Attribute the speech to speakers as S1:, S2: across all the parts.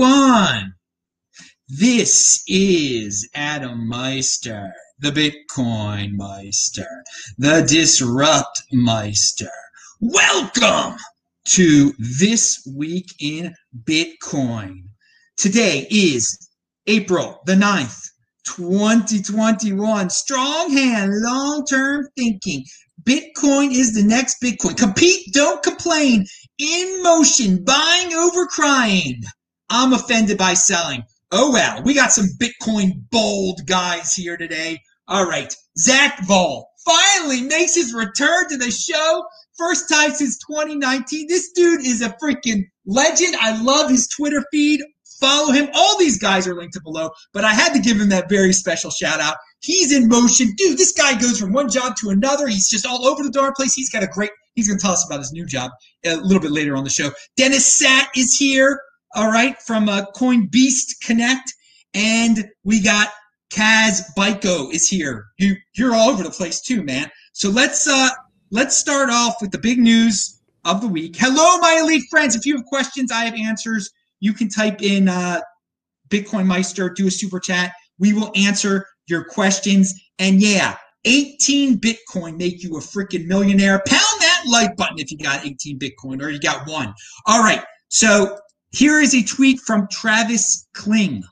S1: everyone. This is Adam Meister, the Bitcoin Meister, the Disrupt Meister. Welcome to This Week in Bitcoin. Today is April the 9th, 2021. Strong hand, long term thinking. Bitcoin is the next Bitcoin. Compete, don't complain. In motion, buying over crying. I'm offended by selling. Oh well, we got some Bitcoin bold guys here today. All right, Zack Voell finally makes his return to the show. First time since 2019. This dude is a freaking legend. I love his Twitter feed. Follow him. All these guys are linked below, but I had to give him that very special shout out. He's in motion. Dude, this guy goes from one job to another. He's just all over the darn place. He's got a great, he's going to tell us about his new job a little bit later on the show. Deniz Saat is here, all right, from uh, Coin Beast Connect. And we got Kaz Bycko is here. You, you're all over the place too, man. So let's, uh, let's start off with the big news of the week. Hello, my elite friends. If you have questions, I have answers you can type in uh, Bitcoin Meister, do a super chat. We will answer your questions. And yeah, 18 Bitcoin make you a freaking millionaire. Pound that like button if you got 18 Bitcoin or you got one. All right. So here is a tweet from Travis Kling.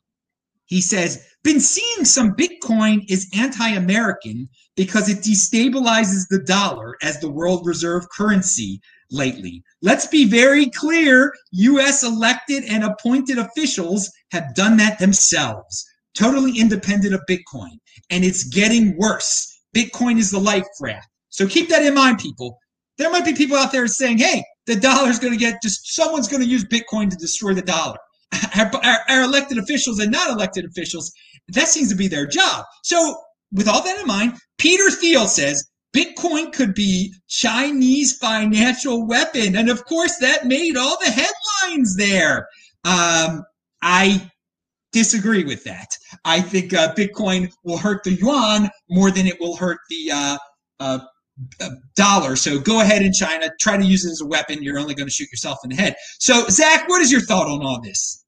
S1: He says, been seeing some Bitcoin is anti-American because it destabilizes the dollar as the world reserve currency lately. Let's be very clear US elected and appointed officials have done that themselves, totally independent of Bitcoin. And it's getting worse. Bitcoin is the life raft. So keep that in mind, people. There might be people out there saying, hey, the dollar's going to get just someone's going to use Bitcoin to destroy the dollar. Our, our, our elected officials and not elected officials, that seems to be their job. So, with all that in mind, Peter Thiel says Bitcoin could be Chinese financial weapon. And of course, that made all the headlines there. Um, I disagree with that. I think uh, Bitcoin will hurt the yuan more than it will hurt the uh, uh, dollar. So go ahead in China, try to use it as a weapon. You're only going to shoot yourself in the head. So, Zack, what is your thought on all this?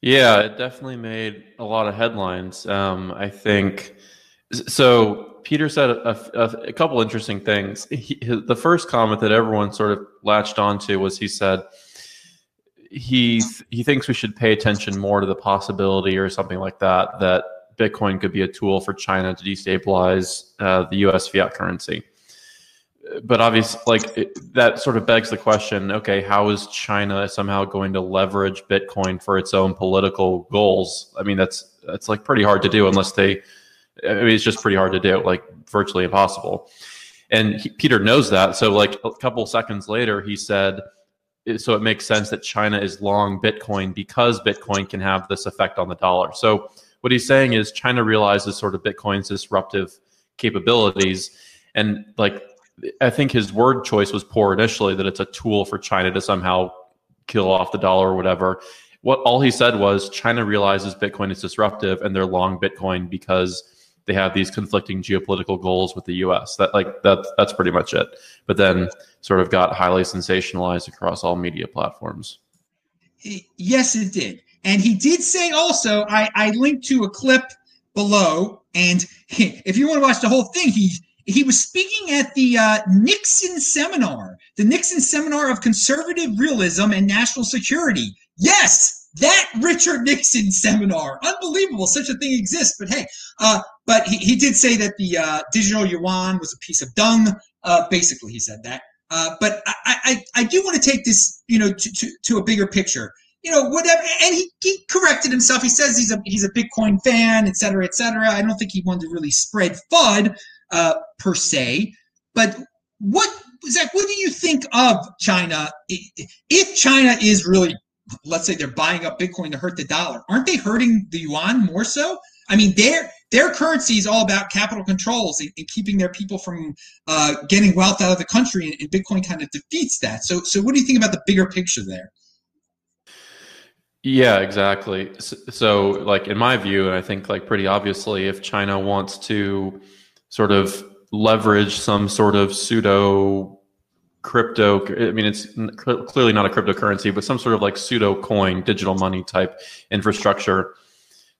S2: Yeah, it definitely made a lot of headlines. Um, I think so. Peter said a, a, a couple interesting things. He, the first comment that everyone sort of latched onto was he said he he thinks we should pay attention more to the possibility or something like that that Bitcoin could be a tool for China to destabilize uh, the U.S. fiat currency. But obviously, like it, that sort of begs the question: Okay, how is China somehow going to leverage Bitcoin for its own political goals? I mean, that's that's like pretty hard to do unless they I mean, it's just pretty hard to do, like virtually impossible. And he, Peter knows that. So, like a couple seconds later, he said, so it makes sense that China is long Bitcoin because Bitcoin can have this effect on the dollar. So, what he's saying is China realizes sort of Bitcoin's disruptive capabilities. And like, I think his word choice was poor initially that it's a tool for China to somehow kill off the dollar or whatever. What all he said was China realizes Bitcoin is disruptive and they're long Bitcoin because they have these conflicting geopolitical goals with the U.S. That like that that's pretty much it. But then sort of got highly sensationalized across all media platforms.
S1: Yes, it did, and he did say also. I I linked to a clip below, and if you want to watch the whole thing, he he was speaking at the uh, Nixon seminar, the Nixon seminar of conservative realism and national security. Yes, that Richard Nixon seminar. Unbelievable. Such a thing exists. But hey, uh, but he, he did say that the uh, digital yuan was a piece of dung. Uh, basically, he said that. Uh, but I, I, I do want to take this, you know, to, to, to a bigger picture. You know, whatever. And he, he corrected himself. He says he's a he's a Bitcoin fan, et cetera, et cetera. I don't think he wanted to really spread FUD uh, per se. But what Zack, what do you think of China? If China is really let's say they're buying up Bitcoin to hurt the dollar, aren't they hurting the yuan more so? I mean, their their currency is all about capital controls and, and keeping their people from uh, getting wealth out of the country, and, and Bitcoin kind of defeats that. So, so what do you think about the bigger picture there?
S2: Yeah, exactly. So, so, like in my view, and I think like pretty obviously, if China wants to sort of leverage some sort of pseudo crypto. I mean, it's clearly not a cryptocurrency, but some sort of like pseudo coin, digital money type infrastructure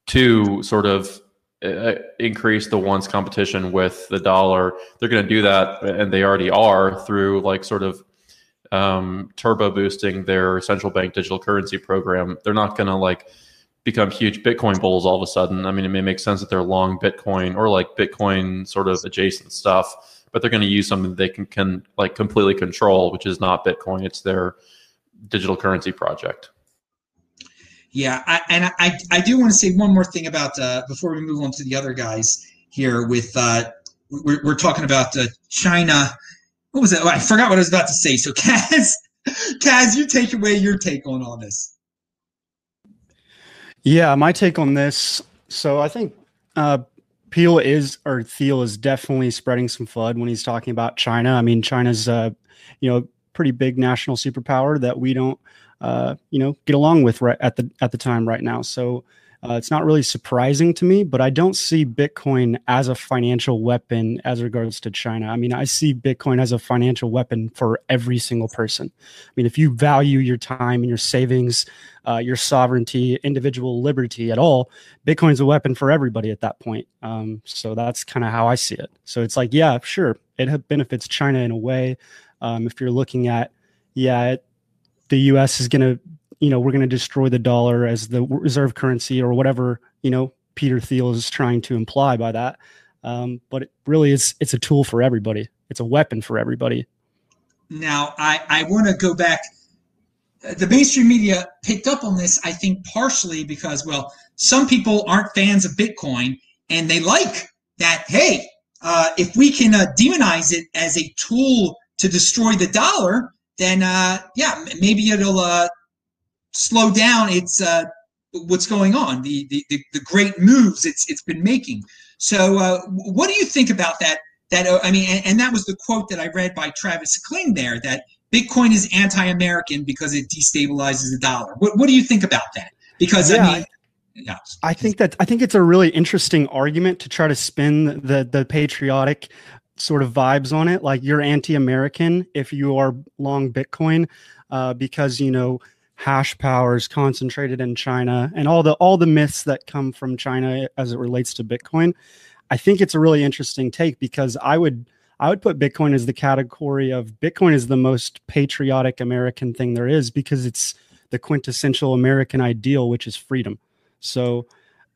S2: to sort of uh, increase the yuan's competition with the dollar. They're going to do that, and they already are through like sort of um, turbo boosting their central bank digital currency program. They're not going to like become huge Bitcoin bulls all of a sudden. I mean, it may make sense that they're long Bitcoin or like Bitcoin sort of adjacent stuff, but they're going to use something they can, can like completely control, which is not Bitcoin. It's their digital currency project.
S1: Yeah, I, and I, I do want to say one more thing about uh, before we move on to the other guys here. With uh, we're, we're talking about uh, China. What was? Oh, I forgot what I was about to say. So, Kaz, Kaz, you take away your take on all this.
S3: Yeah, my take on this. So I think uh, Peel is or Thiel is definitely spreading some FUD when he's talking about China. I mean, China's uh, you know pretty big national superpower that we don't uh, you know get along with right at the at the time right now. So uh, it's not really surprising to me, but I don't see Bitcoin as a financial weapon as regards to China. I mean, I see Bitcoin as a financial weapon for every single person. I mean, if you value your time and your savings, uh, your sovereignty, individual liberty at all, Bitcoin's a weapon for everybody at that point. Um, so that's kind of how I see it. So it's like, yeah, sure, it benefits China in a way. Um, if you're looking at, yeah, it, the U.S. is going to you know, we're going to destroy the dollar as the reserve currency or whatever, you know, Peter Thiel is trying to imply by that. Um, but it really it's it's a tool for everybody. It's a weapon for everybody.
S1: Now, I, I want to go back. The mainstream media picked up on this, I think, partially because, well, some people aren't fans of Bitcoin and they like that, hey, uh, if we can uh, demonize it as a tool to destroy the dollar, then uh, yeah, maybe it'll uh, slow down its uh, what's going on, the, the the great moves it's it's been making. So, uh, what do you think about that? That uh, I mean, and, and, that was the quote that I read by Travis Kling there that Bitcoin is anti-American because it destabilizes the dollar. What what do you think about that? Because yeah, I mean.
S3: Yeah. I think that I think it's a really interesting argument to try to spin the the patriotic sort of vibes on it. Like you're anti-American if you are long Bitcoin, uh, because you know hash power is concentrated in China and all the all the myths that come from China as it relates to Bitcoin. I think it's a really interesting take because I would I would put Bitcoin as the category of Bitcoin is the most patriotic American thing there is because it's the quintessential American ideal, which is freedom. So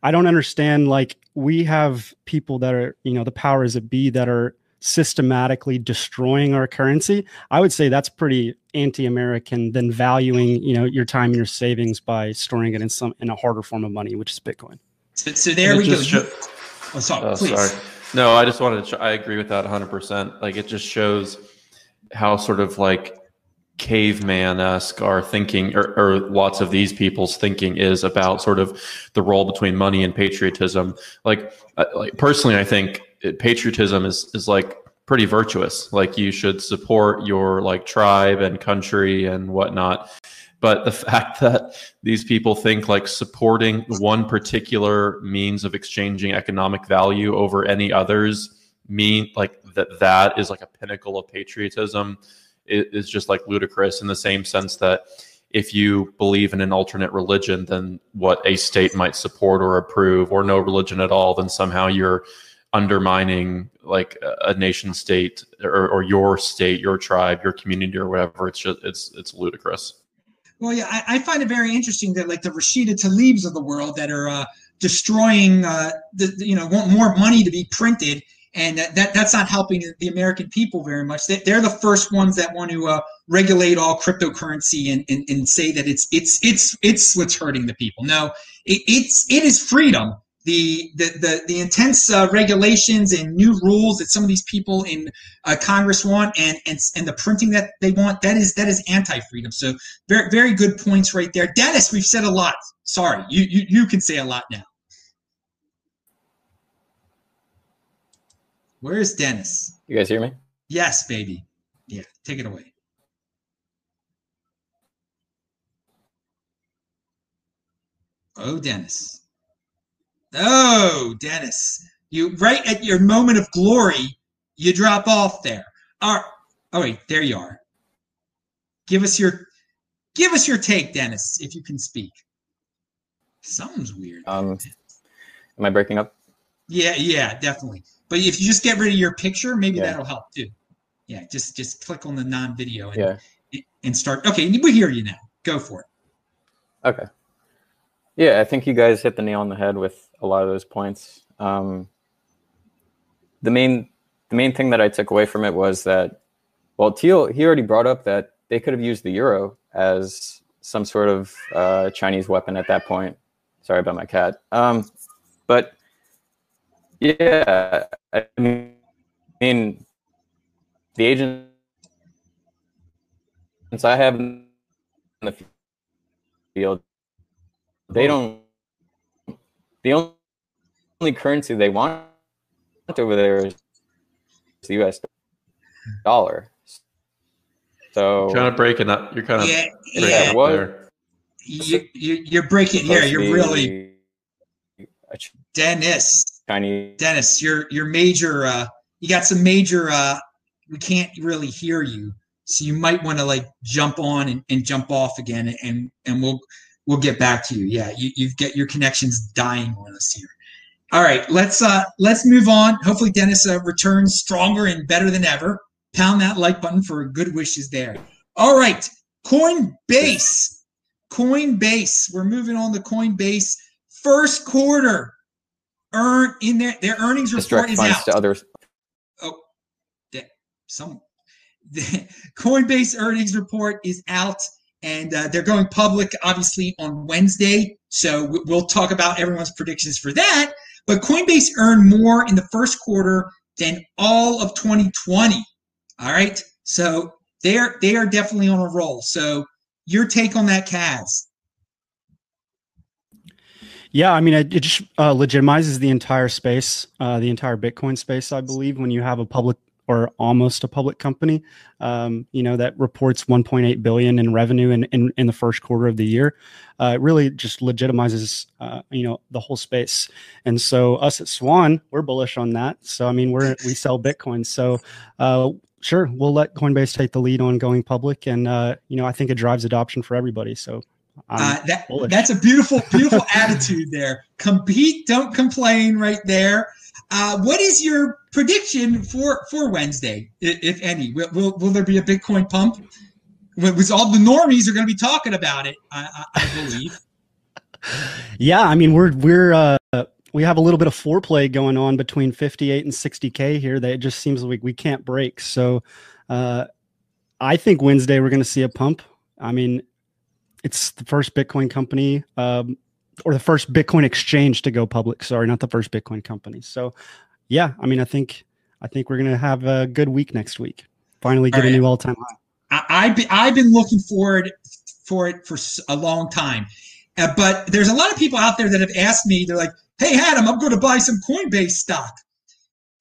S3: I don't understand like we have people that are, you know, the powers that be that are systematically destroying our currency, I would say that's pretty anti-American than valuing, you know, your time and your savings by storing it in some in a harder form of money, which is Bitcoin.
S1: So, so there we go. Show, oh, sorry, oh,
S2: please. Sorry. No, I just wanted to. I agree with that 100. percent Like it just shows how sort of like caveman esque our thinking, or, or, lots of these people's thinking is about sort of the role between money and patriotism. Like, uh, like personally, I think patriotism is is like pretty virtuous. Like you should support your like tribe and country and whatnot. But the fact that these people think like supporting one particular means of exchanging economic value over any others mean like that that is like a pinnacle of patriotism is just like ludicrous in the same sense that if you believe in an alternate religion than what a state might support or approve or no religion at all then somehow you're undermining like a nation state or, or your state, your tribe, your community, or whatever. It's just it's it's ludicrous.
S1: Well, yeah, I, I find it very interesting that like the Rashida Tlaibs of the world that are uh, destroying, uh, the, you know, want more money to be printed, and that, that that's not helping the American people very much. They, they're the first ones that want to uh, regulate all cryptocurrency and, and, and say that it's it's it's it's what's hurting the people. No, it, it's it is freedom the the the, the intense uh, regulations and new rules that some of these people in uh, Congress want, and and and the printing that they want, that is that is anti-freedom. So very very good points right there, Deniz. We've said a lot. Sorry, you you you can say a lot now. Where is Deniz?
S4: You guys hear me?
S1: Yes, baby. Yeah, take it away. Oh, Deniz. Oh, Deniz, you right at your moment of glory, you drop off there. All right. Oh wait, there you are. give us your give us your take, Deniz, if you can speak. Something's weird.
S4: Um, am I breaking up?
S1: Yeah, yeah, definitely. But if you just get rid of your picture, maybe
S4: Yeah.
S1: that'll help too. Yeah, just just click on the non-video and,
S4: Yeah.
S1: and start. Okay, we hear you now. Go for it.
S4: Okay. Yeah, I think you guys hit the nail on the head with a lot of those points. Um, the main the main thing that I took away from it was that, well, Thiel he already brought up that they could have used the euro as some sort of uh, Chinese weapon at that point. Sorry about my cat. Um, but yeah, I mean, the agents I have in the field, they don't. The only only currency they want over there is the U.S. dollar. So
S2: You're kind of breaking up. You're kind of
S1: Yeah,
S2: breaking
S1: yeah.
S2: up
S4: what-
S2: there.
S1: You, you, you're breaking. Yeah,
S4: supposed to
S1: you're really
S4: be a Ch-
S1: Deniz.
S4: Chinese.
S1: Deniz, you're you're major. Uh, you got some major. Uh, we can't really hear you, so you might want to like jump on and, and jump off again, and and we'll we'll get back to you. Yeah, you you've got your connection's dying on us here. All right, let's uh let's move on. Hopefully, Deniz uh, returns stronger and better than ever. Pound that like button for good wishes there. All right, Coinbase. Coinbase. We're moving on to Coinbase. First quarter earn in their their earnings report is out.
S4: to others.
S1: Some the Coinbase earnings report is out, and uh, they're going public obviously on Wednesday. So we- we'll talk about everyone's predictions for that. But Coinbase earned more in the first quarter than all of 2020. All right, so they are they are definitely on a roll. So your take on that, Kaz?
S3: Yeah, I mean, it, it just uh, legitimizes the entire space, uh, the entire Bitcoin space, I believe, when you have a public or almost a public company, um, you know, that reports 1.8 billion in revenue in, in, in the first quarter of the year. Uh, it really just legitimizes, uh, you know, the whole space. And so us at Swan, we're bullish on that. So, I mean, we're, we sell Bitcoin. So, uh, sure, we'll let Coinbase take the lead on going public. And, uh, you know, I think it drives adoption for everybody. So,
S1: Uh, that, that's a beautiful, beautiful attitude there. Compete, don't complain, right there. Uh, what is your prediction for for Wednesday, if any? Will, will, will there be a Bitcoin pump? With all the normies are going to be talking about it, I, I, I believe.
S3: Yeah, I mean we're we're uh we have a little bit of foreplay going on between 58 and 60k here that it just seems like we can't break. So uh I think Wednesday we're going to see a pump. I mean it's the first Bitcoin company um or the first Bitcoin exchange to go public. Sorry, not the first Bitcoin company. So yeah, I mean I think I think we're going to have a good week next week. Finally get
S1: All
S3: a new all-time high.
S1: I, I've been, I've been looking forward for it for a long time, uh, but there's a lot of people out there that have asked me. They're like, "Hey, Adam, I'm going to buy some Coinbase stock."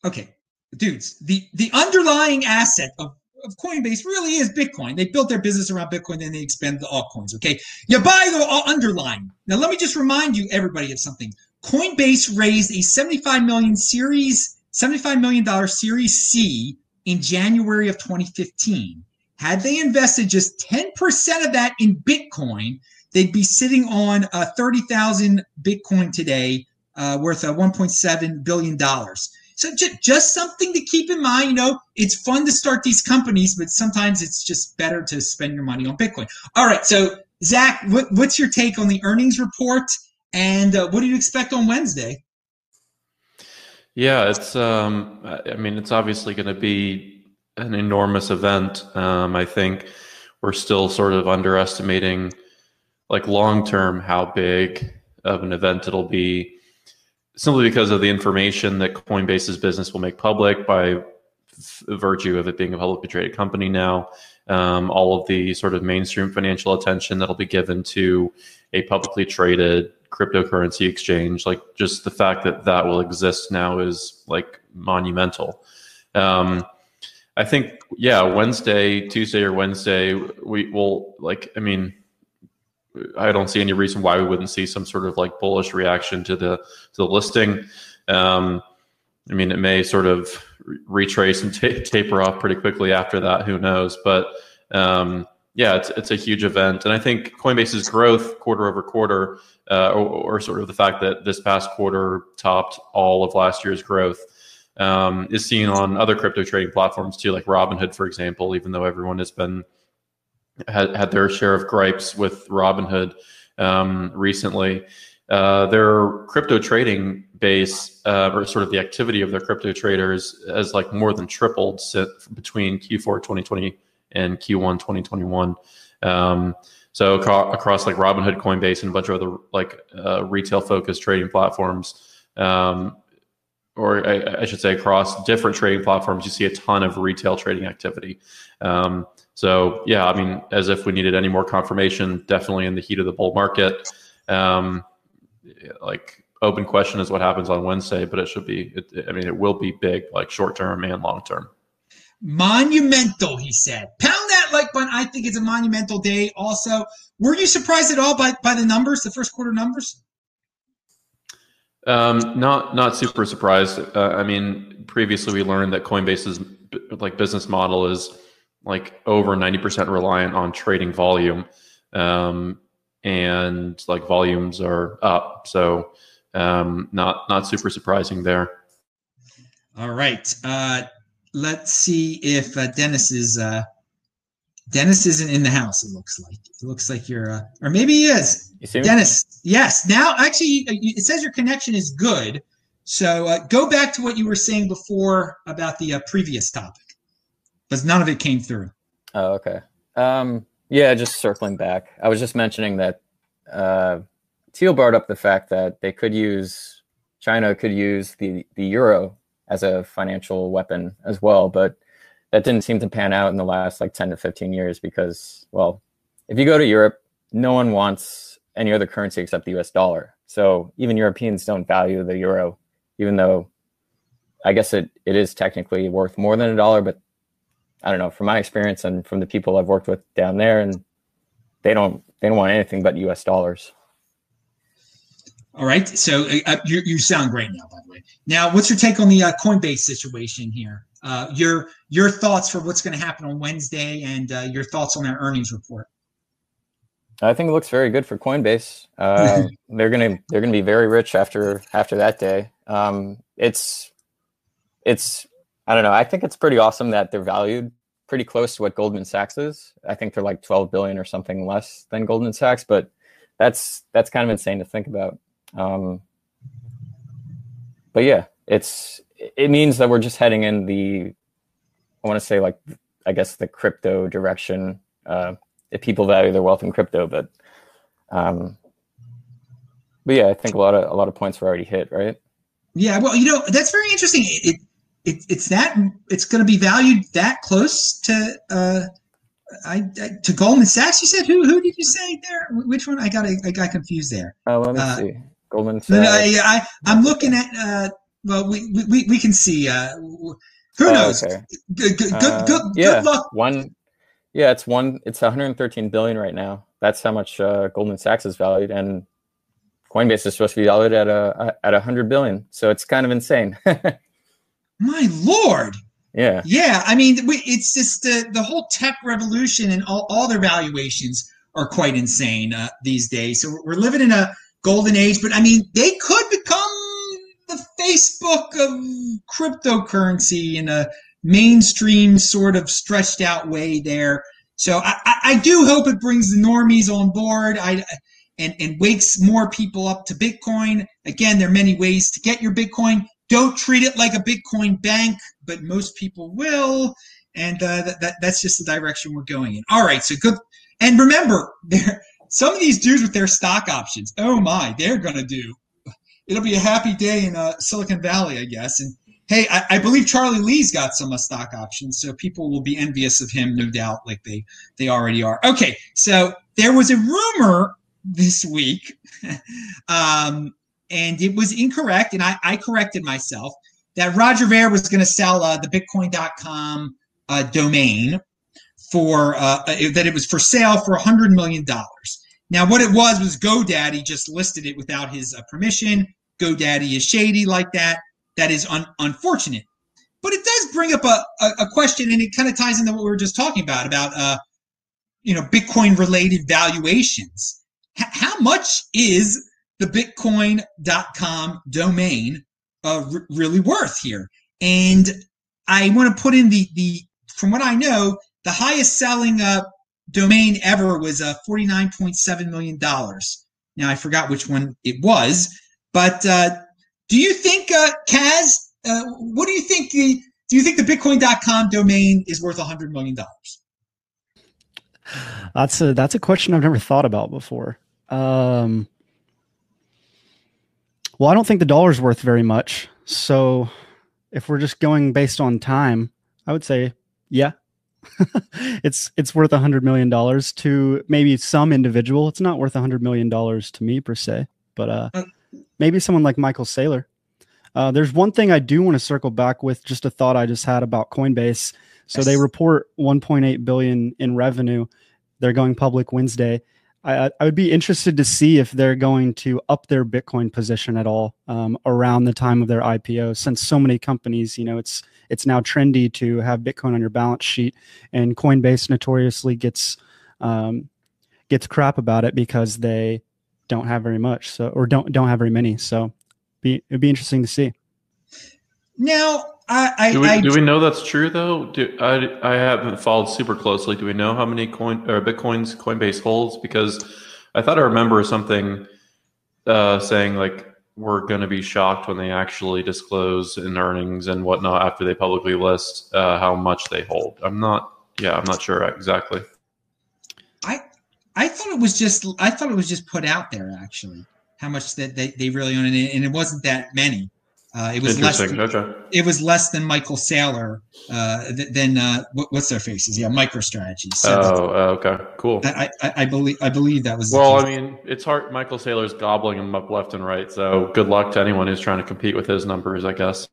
S1: Okay, dudes, the the underlying asset of of Coinbase really is Bitcoin. They built their business around Bitcoin, then they expand the altcoins. Okay, you buy the underlying. Now, let me just remind you, everybody, of something. Coinbase raised a 75 million series, 75 million dollar Series C in January of 2015. Had they invested just 10% of that in Bitcoin, they'd be sitting on uh, 30,000 Bitcoin today, uh, worth uh, 1.7 billion dollars. So ju- just something to keep in mind. You know, it's fun to start these companies, but sometimes it's just better to spend your money on Bitcoin. All right, so Zack, what, what's your take on the earnings report, and uh, what do you expect on Wednesday?
S2: Yeah, it's. Um, I I mean, it's obviously going to be an enormous event. Um, I think we're still sort of underestimating, like long term, how big of an event it'll be, simply because of the information that Coinbase's business will make public by f- virtue of it being a publicly traded company now. Um, all of the sort of mainstream financial attention that'll be given to a publicly traded cryptocurrency exchange like just the fact that that will exist now is like monumental um i think yeah wednesday tuesday or wednesday we will like i mean i don't see any reason why we wouldn't see some sort of like bullish reaction to the to the listing um i mean it may sort of retrace and ta taper off pretty quickly after that who knows but um yeah, it's it's a huge event, and I think Coinbase's growth quarter over quarter, uh, or, or, sort of the fact that this past quarter topped all of last year's growth, um, is seen on other crypto trading platforms too, like Robinhood, for example. Even though everyone has been had, had their share of gripes with Robinhood um, recently, uh, their crypto trading base uh, or sort of the activity of their crypto traders has like more than tripled between Q4 2020 and Q1 2021. Um, so across, like Robinhood, Coinbase, and a bunch of other like uh, retail focused trading platforms, um, or I, I, should say across different trading platforms, you see a ton of retail trading activity. Um, so yeah, I mean, as if we needed any more confirmation, definitely in the heat of the bull market. Um, like open question is what happens on Wednesday, but it should be. It, I mean, it will be big, like short term and long term.
S1: Monumental, he said. Pound that like button. I think it's a monumental day. Also, were you surprised at all by by the numbers, the first quarter numbers?
S2: Um, not not super surprised. Uh, I mean, previously we learned that Coinbase's like business model is like over ninety percent reliant on trading volume, um, and like volumes are up. So um, not not super surprising there.
S1: All right. Uh, let's see if uh, Deniz is. Uh, Deniz isn't in the house. It looks like. It looks like you're, uh, or maybe he is. Deniz, yes. Now, actually, uh, it says your connection is good. So uh, go back to what you were saying before about the uh, previous topic, because none of it came through.
S4: Oh, okay. Um, yeah, just circling back. I was just mentioning that uh, Thiel brought up the fact that they could use China could use the the euro as a financial weapon as well. But that didn't seem to pan out in the last like 10 to 15 years because, well, if you go to Europe, no one wants any other currency except the US dollar. So even Europeans don't value the euro, even though I guess it, it is technically worth more than a dollar. But I don't know, from my experience and from the people I've worked with down there, and they don't they don't want anything but US dollars.
S1: All right. So uh, you, you sound great now, by the way. Now, what's your take on the uh, Coinbase situation here? Uh, your your thoughts for what's going to happen on Wednesday, and uh, your thoughts on their earnings report.
S4: I think it looks very good for Coinbase. Uh, they're gonna they're gonna be very rich after after that day. Um, it's it's I don't know. I think it's pretty awesome that they're valued pretty close to what Goldman Sachs is. I think they're like 12 billion or something less than Goldman Sachs, but that's that's kind of insane to think about. Um, but yeah, it's it means that we're just heading in the I want to say like I guess the crypto direction. Uh, if people value their wealth in crypto, but um, but yeah, I think a lot of a lot of points were already hit, right?
S1: Yeah, well, you know that's very interesting. It, it it's that it's going to be valued that close to uh, I, I, to Goldman Sachs. You said who who did you say there? Which one? I got I got confused there.
S4: Oh, let me uh, see. Goldman Sachs.
S1: No, I, I am looking at. Uh, well, we, we we can see. Uh, who oh, knows? Okay. Good, good,
S4: uh,
S1: good,
S4: yeah,
S1: good luck.
S4: One. Yeah, it's one. It's 113 billion right now. That's how much uh, Goldman Sachs is valued, and Coinbase is supposed to be valued at a at 100 billion. So it's kind of insane.
S1: My lord.
S4: Yeah.
S1: Yeah. I mean, it's just the the whole tech revolution and all, all their valuations are quite insane uh, these days. So we're living in a golden age, but I mean, they could become the Facebook of cryptocurrency in a mainstream sort of stretched out way there. So I, I do hope it brings the normies on board. I and, and wakes more people up to Bitcoin. Again, there are many ways to get your Bitcoin. Don't treat it like a Bitcoin bank, but most people will. And uh, that, that, that's just the direction we're going in. All right, so good. And remember, there some of these dudes with their stock options, oh my, they're gonna do. It'll be a happy day in uh, Silicon Valley, I guess. And hey, I, I believe Charlie Lee's got some uh, stock options, so people will be envious of him, no doubt, like they they already are. Okay, so there was a rumor this week, um, and it was incorrect, and I, I corrected myself that Roger Ver was going to sell uh, the Bitcoin.com uh, domain for uh, that it was for sale for hundred million dollars. Now, what it was was GoDaddy just listed it without his uh, permission. GoDaddy is shady like that. That is un- unfortunate. But it does bring up a, a, a question, and it kind of ties into what we were just talking about about uh, you know Bitcoin related valuations. H- how much is the Bitcoin.com domain uh, r- really worth here? And I want to put in the the from what I know, the highest selling uh, domain ever was uh, forty nine point seven million dollars. Now I forgot which one it was, but uh, do you think, uh, Kaz? Uh, what do you think the do you think the Bitcoin.com domain is worth hundred million dollars?
S3: That's a that's a question I've never thought about before. Um, well, I don't think the dollar's worth very much. So, if we're just going based on time, I would say, yeah, it's it's worth a hundred million dollars to maybe some individual. It's not worth a hundred million dollars to me per se, but uh, uh maybe someone like Michael Saylor. Uh, there's one thing I do want to circle back with, just a thought I just had about Coinbase. So yes. they report 1.8 billion in revenue. They're going public Wednesday. I, I would be interested to see if they're going to up their Bitcoin position at all um, around the time of their IPO. Since so many companies, you know, it's it's now trendy to have Bitcoin on your balance sheet, and Coinbase notoriously gets um, gets crap about it because they don't have very much, so or don't don't have very many. So, be it'd be interesting to see.
S1: Now, I, I,
S2: do, we,
S1: I,
S2: do we know that's true though? Do, I, I haven't followed super closely. Do we know how many coin or bitcoins Coinbase holds? Because I thought I remember something uh, saying like we're going to be shocked when they actually disclose in earnings and whatnot after they publicly list uh, how much they hold. I'm not. Yeah, I'm not sure exactly.
S1: I I thought it was just I thought it was just put out there actually how much that they, they really own it, and it wasn't that many. Uh, it was less. Than, okay. It was less than Michael Saylor. Uh, than uh, what, what's their faces? Yeah, MicroStrategy.
S2: So oh, okay, cool.
S1: I, I, I, believe I believe that was.
S2: Well, I mean, it's hard. Michael Saylor's gobbling them up left and right. So good luck to anyone who's trying to compete with his numbers. I guess.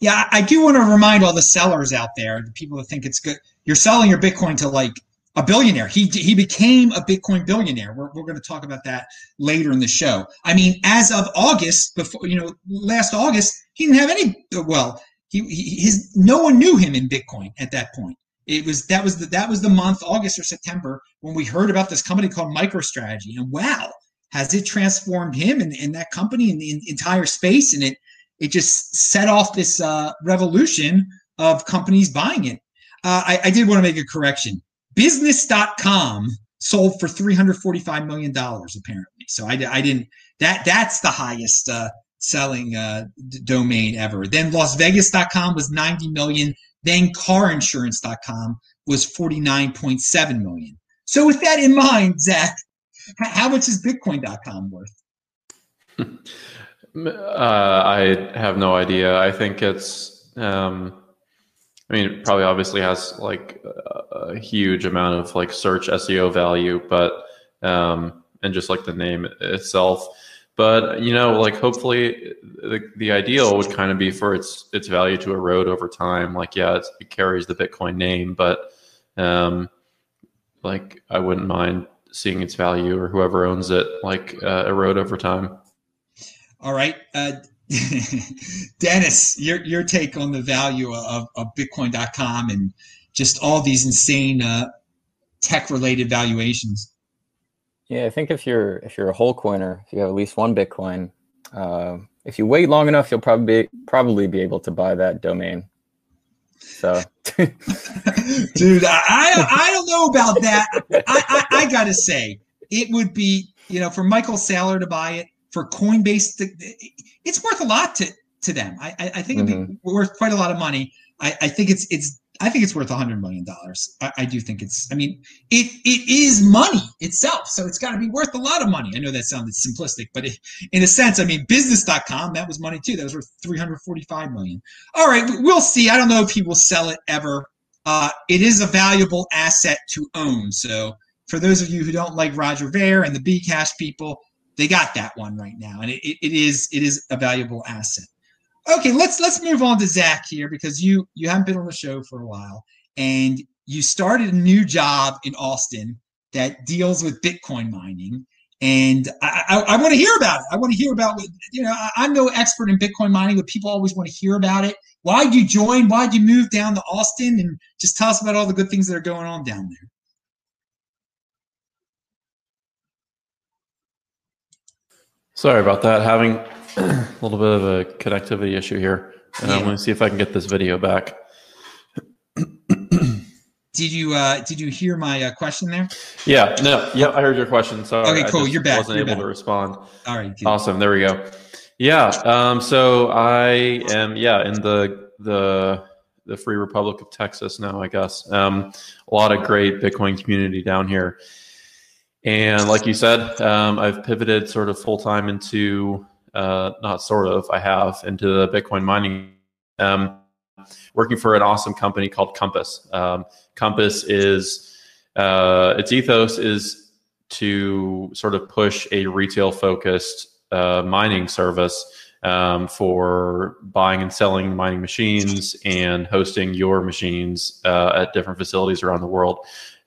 S1: Yeah, I do want to remind all the sellers out there, the people that think it's good. You're selling your Bitcoin to like a billionaire. He he became a Bitcoin billionaire. We're, we're going to talk about that later in the show. I mean, as of August, before you know, last August, he didn't have any. Well, he, he his no one knew him in Bitcoin at that point. It was that was the that was the month August or September when we heard about this company called MicroStrategy, and wow, has it transformed him and, and that company and the entire space? And it it just set off this uh, revolution of companies buying it. Uh, I, I did want to make a correction business.com sold for 345 million dollars apparently. So I, I didn't that that's the highest uh, selling uh, d- domain ever. Then lasvegas.com was 90 million. Then carinsurance.com was 49.7 million. So with that in mind zack how much is bitcoin.com worth?
S2: Uh, i have no idea. I think it's um, I mean, probably obviously has like a, a huge amount of like search SEO value, but um, and just like the name itself. But you know, like hopefully, the, the ideal would kind of be for its its value to erode over time. Like, yeah, it carries the Bitcoin name, but um, like I wouldn't mind seeing its value or whoever owns it like uh, erode over time.
S1: All right. Uh, Deniz, your your take on the value of, of Bitcoin.com and just all these insane uh, tech related valuations.
S4: Yeah, I think if you're if you're a whole coiner, if you have at least one Bitcoin, uh, if you wait long enough, you'll probably be, probably be able to buy that domain. So,
S1: dude, I I don't know about that. I, I, I gotta say, it would be you know for Michael Saylor to buy it for Coinbase, to, it's worth a lot to to them. I, I think mm-hmm. it'd be mm-hmm. worth quite a lot of money. I, I think it's it's I think it's worth a hundred million dollars. I, I, do think it's. I mean, it it is money itself, so it's got to be worth a lot of money. I know that sounded simplistic, but it, in a sense, I mean, business.com that was money too. That was worth three hundred forty-five million. All right, we'll see. I don't know if he will sell it ever. Uh, it is a valuable asset to own. So for those of you who don't like Roger Ver and the Bcash people, they got that one right now, and it, it, is it is a valuable asset. Okay, let's let's move on to Zack here because you you haven't been on the show for a while, and you started a new job in Austin that deals with Bitcoin mining. And I, I, I want to hear about it. I want to hear about what, you know, I, am no expert in Bitcoin mining, but people always want to hear about it. Why'd you join? Why'd you move down to Austin? And just tell us about all the good things that are going on down there.
S2: Sorry about that. Having a little bit of a connectivity issue here. Um,
S1: Yeah.
S2: Let me see if I can get this video back.
S1: Did you uh did you hear my uh, question there?
S2: Yeah, no, yep, I heard your question. Sorry,
S1: Okay,
S2: I
S1: cool, you're back,
S2: Wasn't
S1: you're
S2: able
S1: back.
S2: to respond.
S1: All right. good.
S2: Awesome. There we go. Yeah. Um, so I am yeah in the the the Free Republic of Texas now. I guess um, a lot of great Bitcoin community down here, and like you said, um, I've pivoted sort of full time into uh, not sort of I have into the Bitcoin mining. Um, working for an awesome company called Compass. Um, Compass is uh, its ethos is to sort of push a retail focused uh, mining service um, for buying and selling mining machines and hosting your machines uh, at different facilities around the world.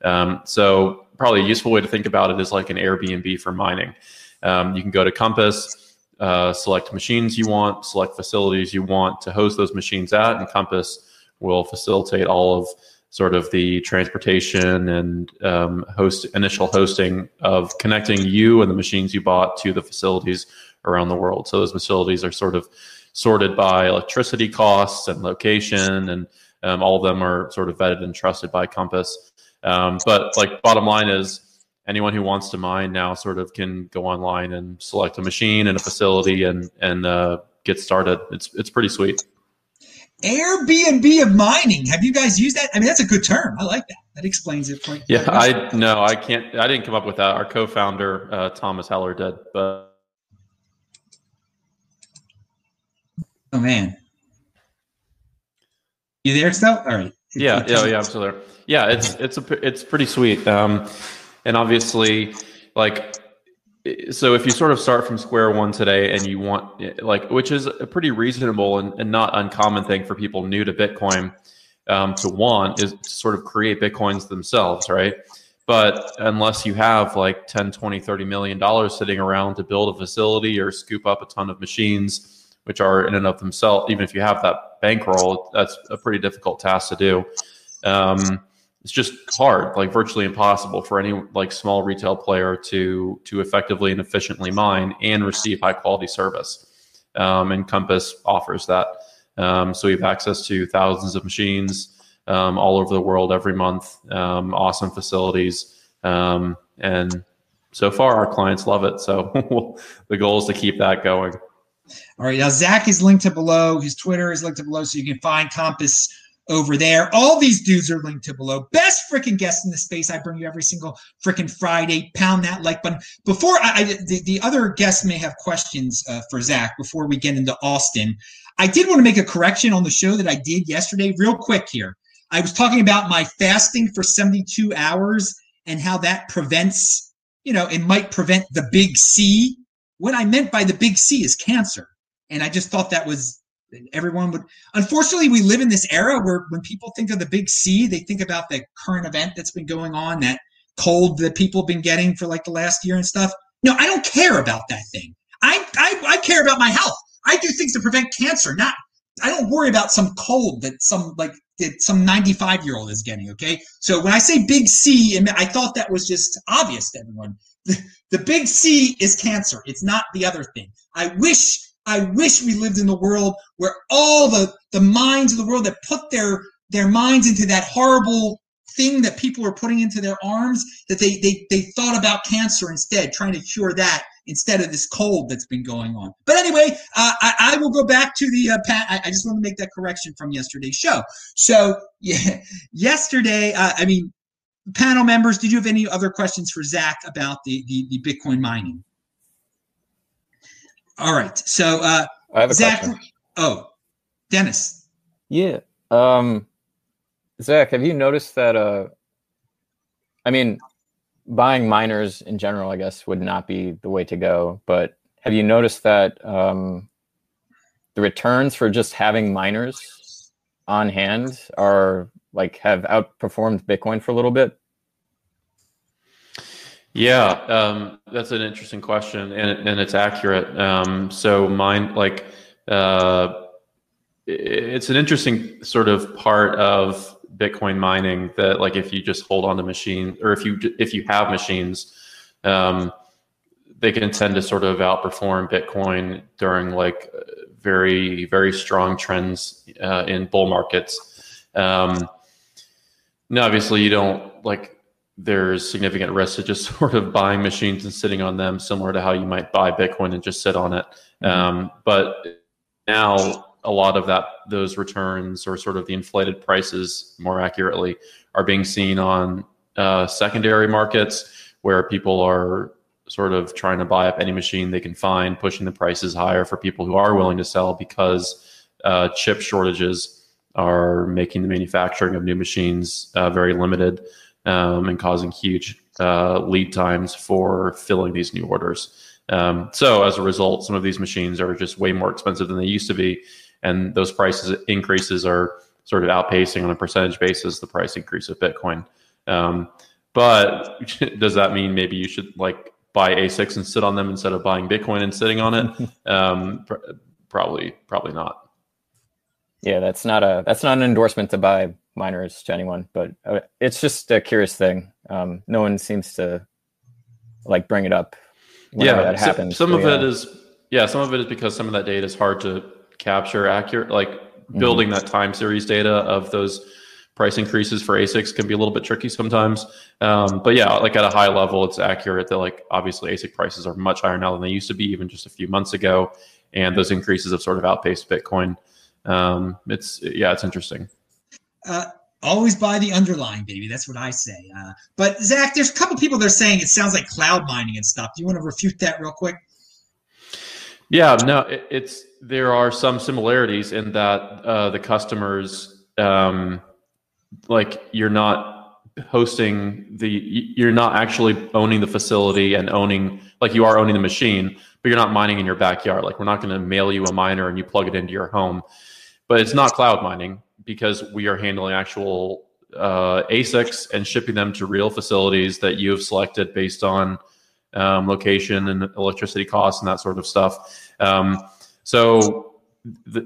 S2: Um, so, probably a useful way to think about it is like an Airbnb for mining. Um, you can go to Compass, uh, select machines you want, select facilities you want to host those machines at, and Compass will facilitate all of sort of the transportation and um, host initial hosting of connecting you and the machines you bought to the facilities around the world. So those facilities are sort of sorted by electricity costs and location, and um, all of them are sort of vetted and trusted by Compass. Um, but like bottom line is anyone who wants to mine now sort of can go online and select a machine and a facility and and uh, get started. It's it's pretty sweet.
S1: Airbnb of mining. Have you guys used that? I mean, that's a good term. I like that. That explains it. Quite,
S2: Yeah. I no, I can't. I didn't come up with that. Our co-founder uh, Thomas Heller did, but
S1: Oh man. You there still? All right.
S2: Yeah, yeah, yeah, there. Yeah, it's it's a it's pretty sweet. Um, and obviously, like, so if you sort of start from square one today, and you want like, which is a pretty reasonable and, and not uncommon thing for people new to Bitcoin um, to want, is to sort of create Bitcoins themselves, right? But unless you have like 10, 20, 30 million dollars sitting around to build a facility or scoop up a ton of machines, which are in and of themselves, even if you have that bankroll, that's a pretty difficult task to do. Um, it's just hard, like virtually impossible for any like small retail player to to effectively and efficiently mine and receive high quality service. Um, and Compass offers that. Um, so we have access to thousands of machines um, all over the world every month. Um, awesome facilities, um, and so far our clients love it. So the goal is to keep that going.
S1: All right. Now, Zack is linked to below. His Twitter is linked to below, so you can find Compass over there. All these dudes are linked to below. Best freaking guest in the space. I bring you every single freaking Friday. Pound that like button. Before I, I the, the other guests may have questions uh, for Zack before we get into Austin. I did want to make a correction on the show that I did yesterday, real quick here. I was talking about my fasting for 72 hours and how that prevents, you know, it might prevent the big C. What I meant by the big C is cancer. And I just thought that was everyone would unfortunately we live in this era where when people think of the big C, they think about the current event that's been going on, that cold that people have been getting for like the last year and stuff. No, I don't care about that thing. I I, I care about my health. I do things to prevent cancer, not I don't worry about some cold that some like that some 95 year old is getting. Okay, so when I say big C, I thought that was just obvious to everyone. The, big C is cancer. It's not the other thing. I wish I wish we lived in the world where all the the minds of the world that put their their minds into that horrible thing that people are putting into their arms that they they they thought about cancer instead, trying to cure that instead of this cold that's been going on. But anyway, uh, I, I will go back to the uh, pat. I, I just want to make that correction from yesterday's show. So yeah, yesterday, uh, I mean, panel members, did you have any other questions for Zack about the the, the Bitcoin mining? All right, so uh,
S4: I have a
S1: Zack.
S4: question.
S1: Oh, Deniz.
S4: Yeah. Um, Zack, have you noticed that? Uh, I mean, buying miners in general, I guess, would not be the way to go. But have you noticed that um, the returns for just having miners on hand are like have outperformed Bitcoin for a little bit?
S2: Yeah, um, that's an interesting question, and and it's accurate. Um, so mine, like, uh, it's an interesting sort of part of Bitcoin mining that, like, if you just hold on to machine, or if you if you have machines, um, they can tend to sort of outperform Bitcoin during like very very strong trends uh, in bull markets. Um, now, obviously, you don't like. There's significant risk to just sort of buying machines and sitting on them, similar to how you might buy Bitcoin and just sit on it. Mm-hmm. Um, but now, a lot of that those returns or sort of the inflated prices, more accurately, are being seen on uh, secondary markets where people are sort of trying to buy up any machine they can find, pushing the prices higher for people who are willing to sell because uh, chip shortages are making the manufacturing of new machines uh, very limited um, and causing huge uh, lead times for filling these new orders. Um, so as a result, some of these machines are just way more expensive than they used to be, and those prices increases are sort of outpacing on a percentage basis the price increase of Bitcoin. Um, but does that mean maybe you should like buy ASICs and sit on them instead of buying Bitcoin and sitting on it? um, pr- probably, probably not.
S4: Yeah, that's not a that's not an endorsement to buy miners to anyone, but uh, it's just a curious thing. Um, no one seems to like bring it up.
S2: Yeah, that happens. some of yeah. it is yeah, some of it is because some of that data is hard to capture accurate. Like mm-hmm. building mm-hmm. that time series data of those price increases for ASICs can be a little bit tricky sometimes. Um, but yeah, like at a high level, it's accurate that like obviously ASIC prices are much higher now than they used to be even just a few months ago, and those increases have sort of outpaced Bitcoin. Um, it's yeah, it's interesting.
S1: Uh, always buy the underlying, baby. That's what I say. Uh, but Zack, there's a couple people that are saying it sounds like cloud mining and stuff. Do you want to refute that real quick?
S2: Yeah, no, it, it's there are some similarities in that uh, the customers um, like you're not hosting the you're not actually owning the facility and owning like you are owning the machine but you're not mining in your backyard like we're not going to mail you a miner and you plug it into your home but it's not cloud mining because we are handling actual uh, asics and shipping them to real facilities that you have selected based on um, location and electricity costs and that sort of stuff. Um, so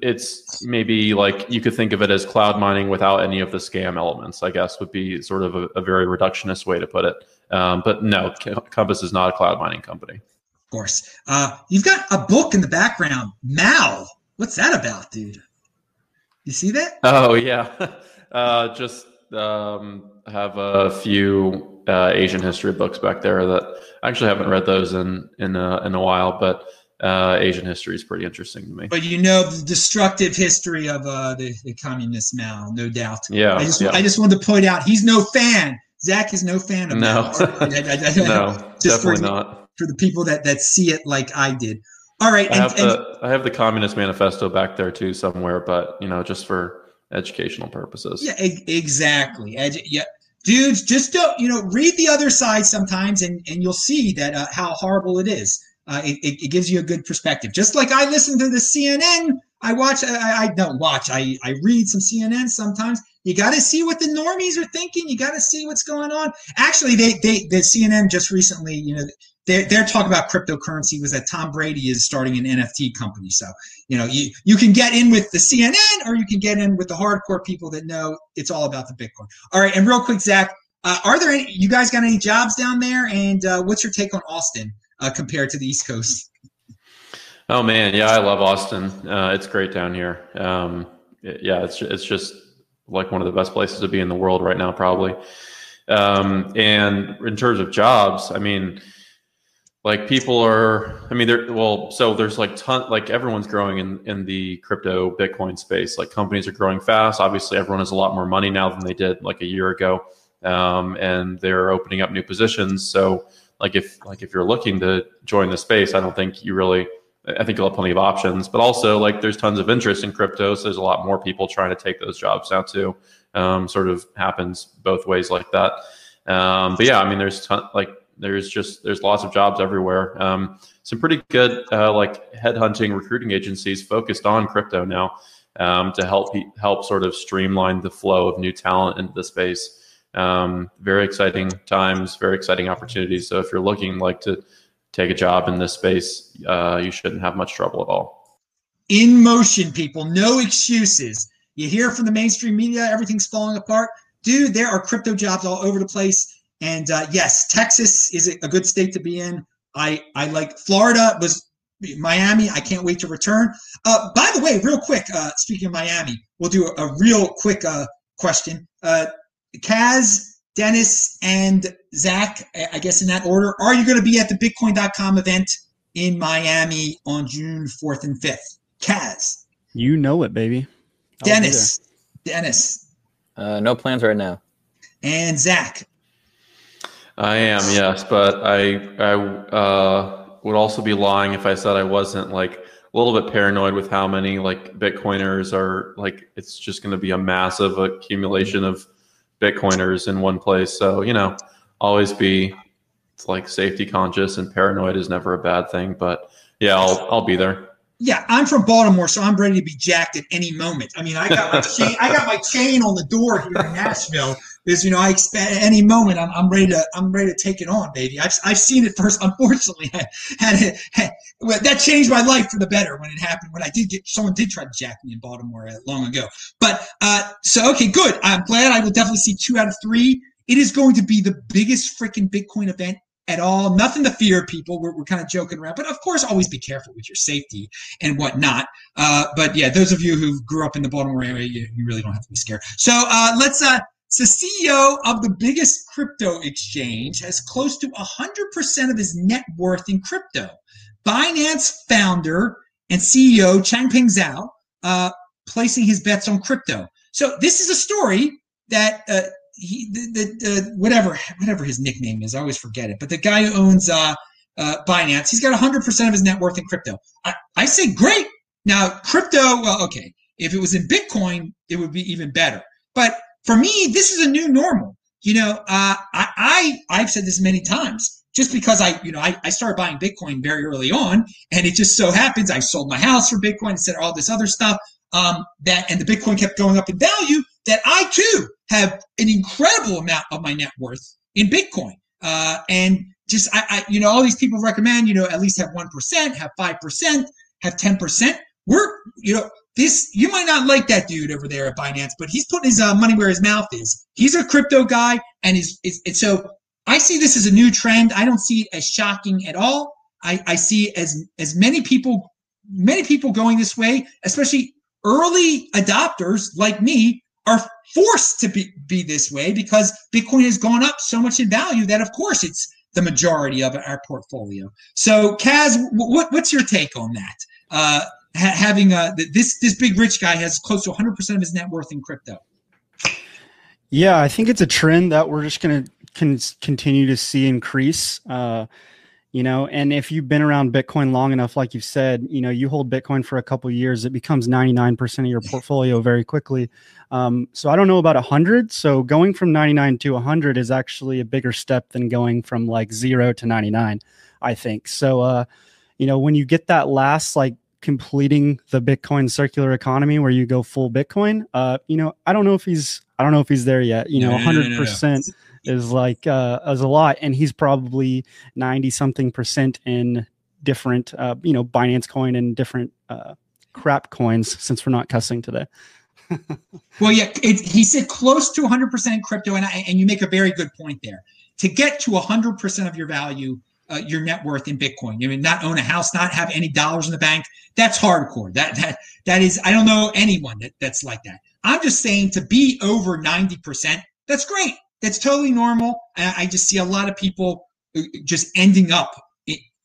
S2: it's maybe like you could think of it as cloud mining without any of the scam elements i guess would be sort of a, a very reductionist way to put it. Um, but no Compass is not a cloud mining company.
S1: Of course. Uh, you've got a book in the background. Mao what's that about dude you see that
S2: oh yeah uh, just um, have a few uh, asian history books back there that i actually haven't read those in in a, in a while but uh, Asian history is pretty interesting to me.
S1: But you know the destructive history of uh, the, the communist Mao, no doubt.
S2: Yeah
S1: I just
S2: yeah.
S1: I just wanted to point out he's no fan. Zack is no fan of
S2: no, I, I, no, definitely
S1: for,
S2: not.
S1: For the people that that see it like I did. All right,
S2: I and, have the I have the Communist Manifesto back there too somewhere, but you know, just for educational purposes.
S1: Yeah, exactly. Edu- yeah, dudes, just don't you know read the other side sometimes, and and you'll see that uh, how horrible it is uh, it, it, gives you a good perspective. Just like I listen to the CNN, I watch, I, I don't watch, I, I read some CNN sometimes. You got to see what the normies are thinking. You got to see what's going on. Actually, they, they, the CNN just recently, you know, they're, talking about cryptocurrency was that Tom Brady is starting an NFT company. So, you know, you, you can get in with the CNN or you can get in with the hardcore people that know it's all about the Bitcoin. All right. And real quick, Zack, uh, are there any, you guys got any jobs down there? And uh, what's your take on Austin? uh, compared to the East Coast.
S2: Oh man, yeah, I love Austin. Uh, it's great down here. Um, yeah, it's it's just like one of the best places to be in the world right now, probably. Um, and in terms of jobs, I mean, like people are. I mean, there. Well, so there's like ton. Like everyone's growing in in the crypto Bitcoin space. Like companies are growing fast. Obviously, everyone has a lot more money now than they did like a year ago, um, and they're opening up new positions. So like if like if you're looking to join the space, I don't think you really. I think you'll have plenty of options, but also like there's tons of interest in crypto, so there's a lot more people trying to take those jobs now too. Um, sort of happens both ways like that. Um, but yeah, I mean, there's ton, like there's just there's lots of jobs everywhere. Um, some pretty good uh, like headhunting recruiting agencies focused on crypto now um, to help help sort of streamline the flow of new talent into the space. Um, very exciting times, very exciting opportunities. So if you're looking like to take a job in this space, uh, you shouldn't have much trouble at all.
S1: In motion, people, no excuses. You hear from the mainstream media, everything's falling apart. Dude, there are crypto jobs all over the place. And uh, yes, Texas is a good state to be in. I I like Florida was Miami. I can't wait to return. Uh, by the way, real quick, uh, speaking of Miami, we'll do a, a real quick uh, question. Uh, Kaz, Deniz, and Zack, I guess in that order, are you going to be at the Bitcoin.com event in Miami on June 4th and 5th? Kaz.
S3: You know it, baby.
S1: I'll Deniz. Deniz.
S4: Uh, no plans right now.
S1: And Zack.
S2: I am, yes, but I I uh, would also be lying if I said I wasn't like a little bit paranoid with how many like Bitcoiners are like it's just going to be a massive accumulation of Bitcoiners in one place. So you know, always be it's like safety conscious and paranoid is never a bad thing. But yeah, I'll I'll be there.
S1: Yeah, I'm from Baltimore, so I'm ready to be jacked at any moment. I mean, I got my chain, I got my chain on the door here in Nashville. Is you know, I expect any moment I'm, I'm ready to I'm ready to take it on, baby. I've, I've seen it first. Unfortunately, had, had, had, that changed my life for the better when it happened. When I did get someone did try to jack me in Baltimore uh, long ago. But uh, so okay, good. I'm glad. I will definitely see two out of three. It is going to be the biggest freaking Bitcoin event at all. Nothing to fear, people. We're, we're kind of joking around, but of course, always be careful with your safety and whatnot. Uh, but yeah, those of you who grew up in the Baltimore area, you, you really don't have to be scared. So uh, let's. Uh, so CEO of the biggest crypto exchange has close to 100% of his net worth in crypto. Binance founder and CEO Changpeng Zhao uh, placing his bets on crypto. So this is a story that uh, he the, the, the, whatever whatever his nickname is, I always forget it. But the guy who owns uh, uh, Binance, he's got 100 percent of his net worth in crypto. I, I say great. Now crypto, well, okay, if it was in Bitcoin, it would be even better. But for me, this is a new normal. You know, uh, I, I I've said this many times. Just because I, you know, I, I started buying Bitcoin very early on, and it just so happens I sold my house for Bitcoin and said all this other stuff. Um, that and the Bitcoin kept going up in value. That I too have an incredible amount of my net worth in Bitcoin. Uh, and just, I, I, you know, all these people recommend, you know, at least have 1%, have 5%, have 10%. We're, you know, this, you might not like that dude over there at Binance, but he's putting his uh, money where his mouth is. He's a crypto guy. And is, and so I see this as a new trend. I don't see it as shocking at all. I, I see as, as many people, many people going this way, especially early adopters like me are forced to be, be this way because Bitcoin has gone up so much in value that, of course, it's the majority of our portfolio. So, Kaz, what, what's your take on that? Uh, ha- having a, this this big rich guy has close to 100 percent of his net worth in crypto.
S3: Yeah, I think it's a trend that we're just going to con- continue to see increase. Uh, you know and if you've been around bitcoin long enough like you've said you know you hold bitcoin for a couple years it becomes 99% of your portfolio very quickly um, so i don't know about 100 so going from 99 to 100 is actually a bigger step than going from like 0 to 99 i think so uh, you know when you get that last like completing the bitcoin circular economy where you go full bitcoin uh, you know i don't know if he's i don't know if he's there yet you know 100% is like uh, is a lot, and he's probably ninety something percent in different, uh, you know, Binance Coin and different uh, crap coins. Since we're not cussing today.
S1: well, yeah, it, he said close to 100% crypto, and I, and you make a very good point there. To get to 100% of your value, uh, your net worth in Bitcoin, I mean, not own a house, not have any dollars in the bank, that's hardcore. That that that is, I don't know anyone that, that's like that. I'm just saying to be over 90%, that's great. That's totally normal. And I just see a lot of people uh, just ending up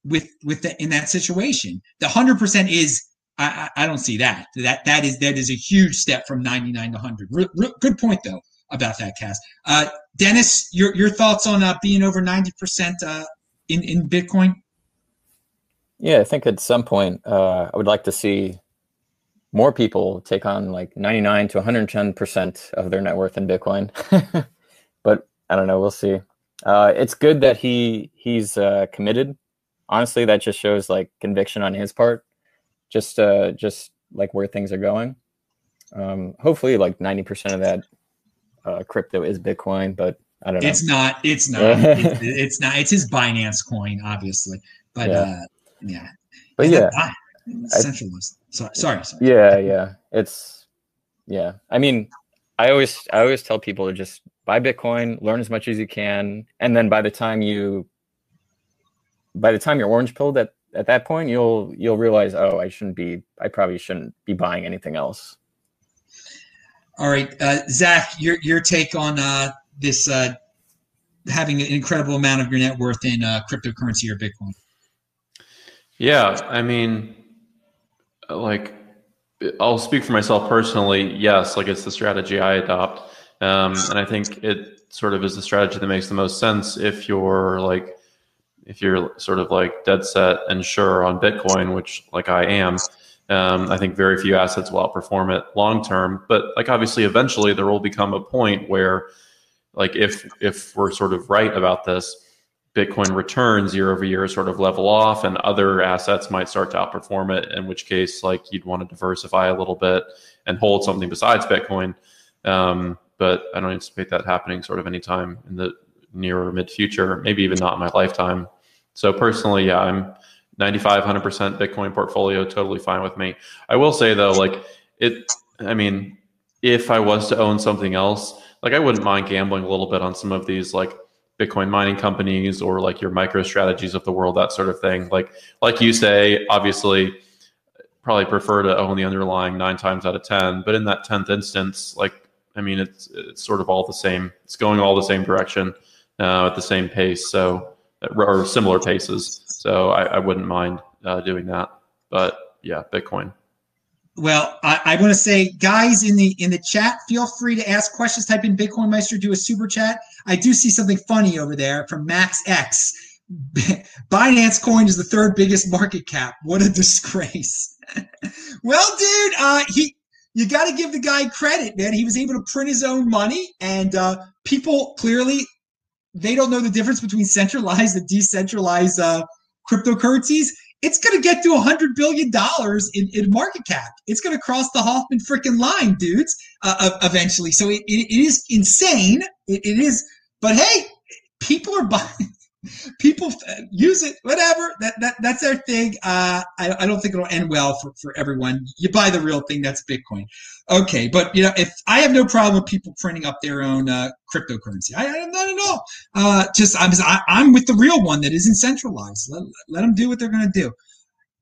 S1: with with the, in that situation. The hundred percent is I, I, don't see that. That that is that is a huge step from ninety nine to hundred. good point though about that, Kaz. Uh, Deniz, your your thoughts on uh, being over ninety percent uh, in in Bitcoin?
S4: Yeah, I think at some point uh, I would like to see more people take on like 99 to 110% of their net worth in Bitcoin. but I don't know. We'll see. Uh, it's good that he he's uh, committed. Honestly, that just shows like conviction on his part. Just uh, just like where things are going. Um, hopefully, like ninety percent of that uh, crypto is Bitcoin, but I don't know.
S1: It's not. It's not. it's, it's, not. It's his Binance coin, obviously. But yeah, uh, yeah.
S4: But yeah,
S1: centralized. Sorry, sorry, sorry.
S4: Yeah, yeah. It's yeah. I mean, I always I always tell people to just buy Bitcoin, learn as much as you can, and then by the time you by the time you're orange pilled at, at that point, you'll you'll realize, oh, I shouldn't be. I probably shouldn't be buying anything else.
S1: All right, uh, Zack, your your take on uh, this uh, having an incredible amount of your net worth in uh, cryptocurrency or Bitcoin?
S2: Yeah, I mean, like, I'll speak for myself personally. Yes, like it's the strategy I adopt, um, and I think it sort of is the strategy that makes the most sense if you're like, if you're sort of like dead set and sure on Bitcoin, which like I am. Um, I think very few assets will outperform it long term, but like obviously, eventually there will become a point where, like if if we're sort of right about this, Bitcoin returns year over year sort of level off, and other assets might start to outperform it. In which case, like you'd want to diversify a little bit and hold something besides Bitcoin. Um, but I don't anticipate that happening sort of anytime in the near or mid future, maybe even not in my lifetime. So personally, yeah, I'm 95, 100% Bitcoin portfolio, totally fine with me. I will say though, like it, I mean, if I was to own something else, like I wouldn't mind gambling a little bit on some of these like Bitcoin mining companies or like your MicroStrategies of the world, that sort of thing. Like, like you say, obviously, probably prefer to own the underlying nine times out of ten. But in that tenth instance, like, I mean, it's it's sort of all the same. It's going all the same direction uh, at the same pace, so or similar paces. So I, I wouldn't mind uh, doing that. But yeah, Bitcoin.
S1: Well, I, I want to say, guys in the in the chat, feel free to ask questions. Type in Bitcoin Meister, do a super chat. I do see something funny over there from Max X. Binance Coin is the third biggest market cap. What a disgrace. well, dude, uh, he you got to give the guy credit, man. He was able to print his own money, and uh, people clearly they don't know the difference between centralized and decentralized uh, cryptocurrencies it's going to get to a hundred billion dollars in, in market cap. It's going to cross the Hoffman freaking line, dudes, uh, eventually. So it, it, it is insane. It, it is, but hey, people are buying people use it, whatever. That, that that's their thing. Uh, I, I don't think it'll end well for, for everyone. You buy the real thing, that's Bitcoin. Okay, but you know, if I have no problem with people printing up their own uh, cryptocurrency, I, I not at all. Uh, just I'm I, I'm with the real one that isn't centralized. Let, let them do what they're going to do.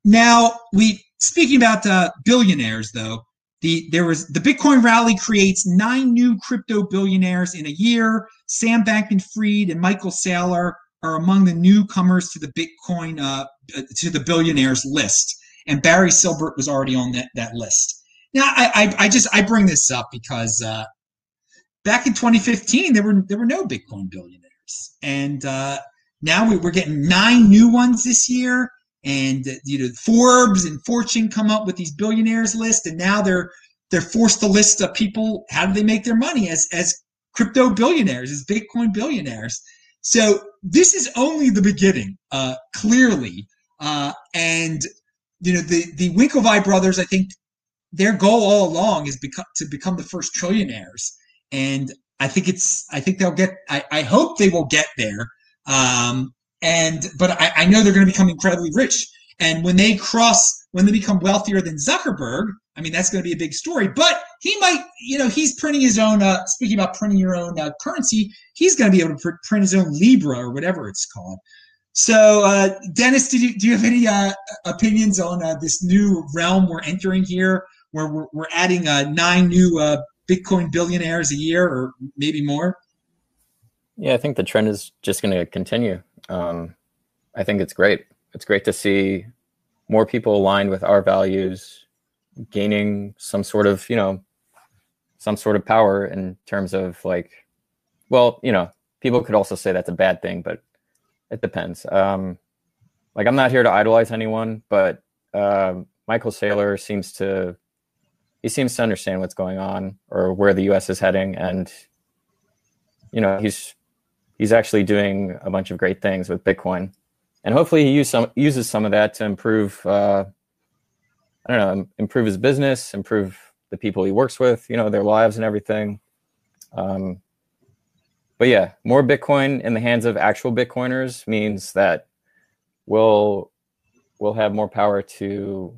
S1: Now we speaking about uh, billionaires though. The, there was the Bitcoin rally creates nine new crypto billionaires in a year. Sam Bankman-Fried and Michael Saylor are among the newcomers to the Bitcoin uh, to the billionaires list, and Barry Silbert was already on that that list. Now, I I, I just I bring this up because uh, back in 2015 there were there were no Bitcoin billionaires, and uh, now we, we're getting nine new ones this year. And you know, Forbes and Fortune come up with these billionaires list, and now they're they're forced to list of people. How do they make their money as as crypto billionaires, as Bitcoin billionaires? So this is only the beginning, uh, clearly. Uh, and you know the the Winklevii brothers, I think their goal all along is become to become the first trillionaires, and I think it's I think they'll get. I, I hope they will get there. Um, and but I, I know they're going to become incredibly rich. And when they cross, when they become wealthier than Zuckerberg, I mean, that's going to be a big story. But he might, you know, he's printing his own. Uh, speaking about printing your own uh, currency, he's going to be able to pr- print his own Libra or whatever it's called. So, uh, Deniz, do you, do you have any uh, opinions on uh, this new realm we're entering here, where we're, we're adding uh, nine new Bitcoin billionaires a year, or maybe more?
S4: Yeah, I think the trend is just going to continue. Um, I think it's great. It's great to see more people aligned with our values gaining some sort of you know some sort of power in terms of like well you know people could also say that's a bad thing but it depends. Um like i'm not here to idolize anyone but uh, michael saylor seems to he seems to understand what's going on or where the us is heading. And you know he's he's actually doing a bunch of great things with bitcoin. And hopefully he use some, uses some of that to improve uh, I don't know, improve his business, improve the people he works with, you know, their lives and everything. Um, but yeah, more Bitcoin in the hands of actual Bitcoiners means that we'll we'll have more power to,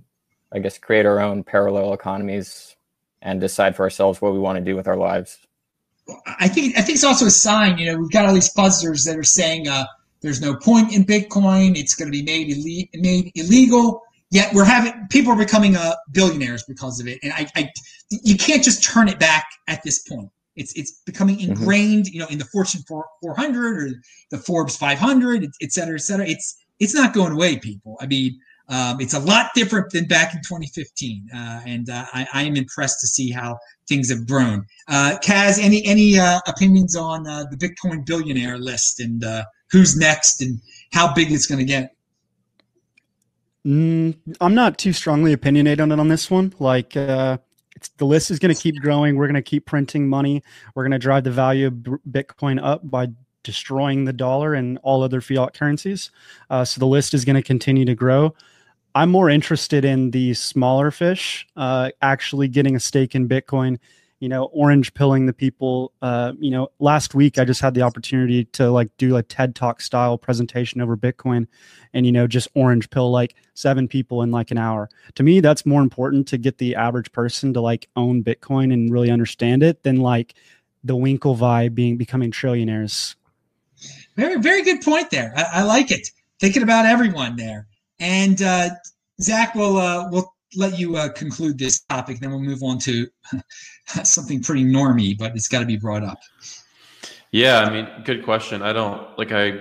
S4: I guess, create our own parallel economies and decide for ourselves what we want to do with our lives.
S1: I think I think it's also a sign. You know, we've got all these buzzers that are saying uh, There's no point in Bitcoin. It's going to be made, made illegal. Yet we're having people are becoming uh, billionaires because of it, and I, I, you can't just turn it back at this point. It's it's becoming mm-hmm. ingrained, mm-hmm. you know, in the Fortune 400 or the Forbes 500, et cetera, et cetera. It's it's not going away, people. I mean, um, it's a lot different than back in 2015, uh, and uh, I, I, am impressed to see how things have grown. Uh, Kaz, any any uh, opinions on uh, the Bitcoin billionaire list and uh, who's next and how big it's going to get?
S3: Mm, I'm not too strongly opinionated on it on this one. Like, the list is going to keep growing. We're going to keep printing money. We're going to drive the value of Bitcoin up by destroying the dollar and all other fiat currencies. so the list is going to continue to grow. I'm more interested in the smaller fish uh, actually getting a stake in Bitcoin. You know, orange pilling the people. Uh, you know, last week I just had the opportunity to like do a TED Talk style presentation over Bitcoin, and you know, just orange pill like seven people in like an hour. To me, that's more important to get the average person to like own Bitcoin and really understand it than like the Winklevii being becoming trillionaires.
S1: Very, very good point there. I, I like it. Thinking about everyone there. And uh, Zack will uh, will let you uh, conclude this topic. Then we'll move on to something pretty normy, but it's got to be brought up.
S2: Yeah, I mean, good question. I don't like I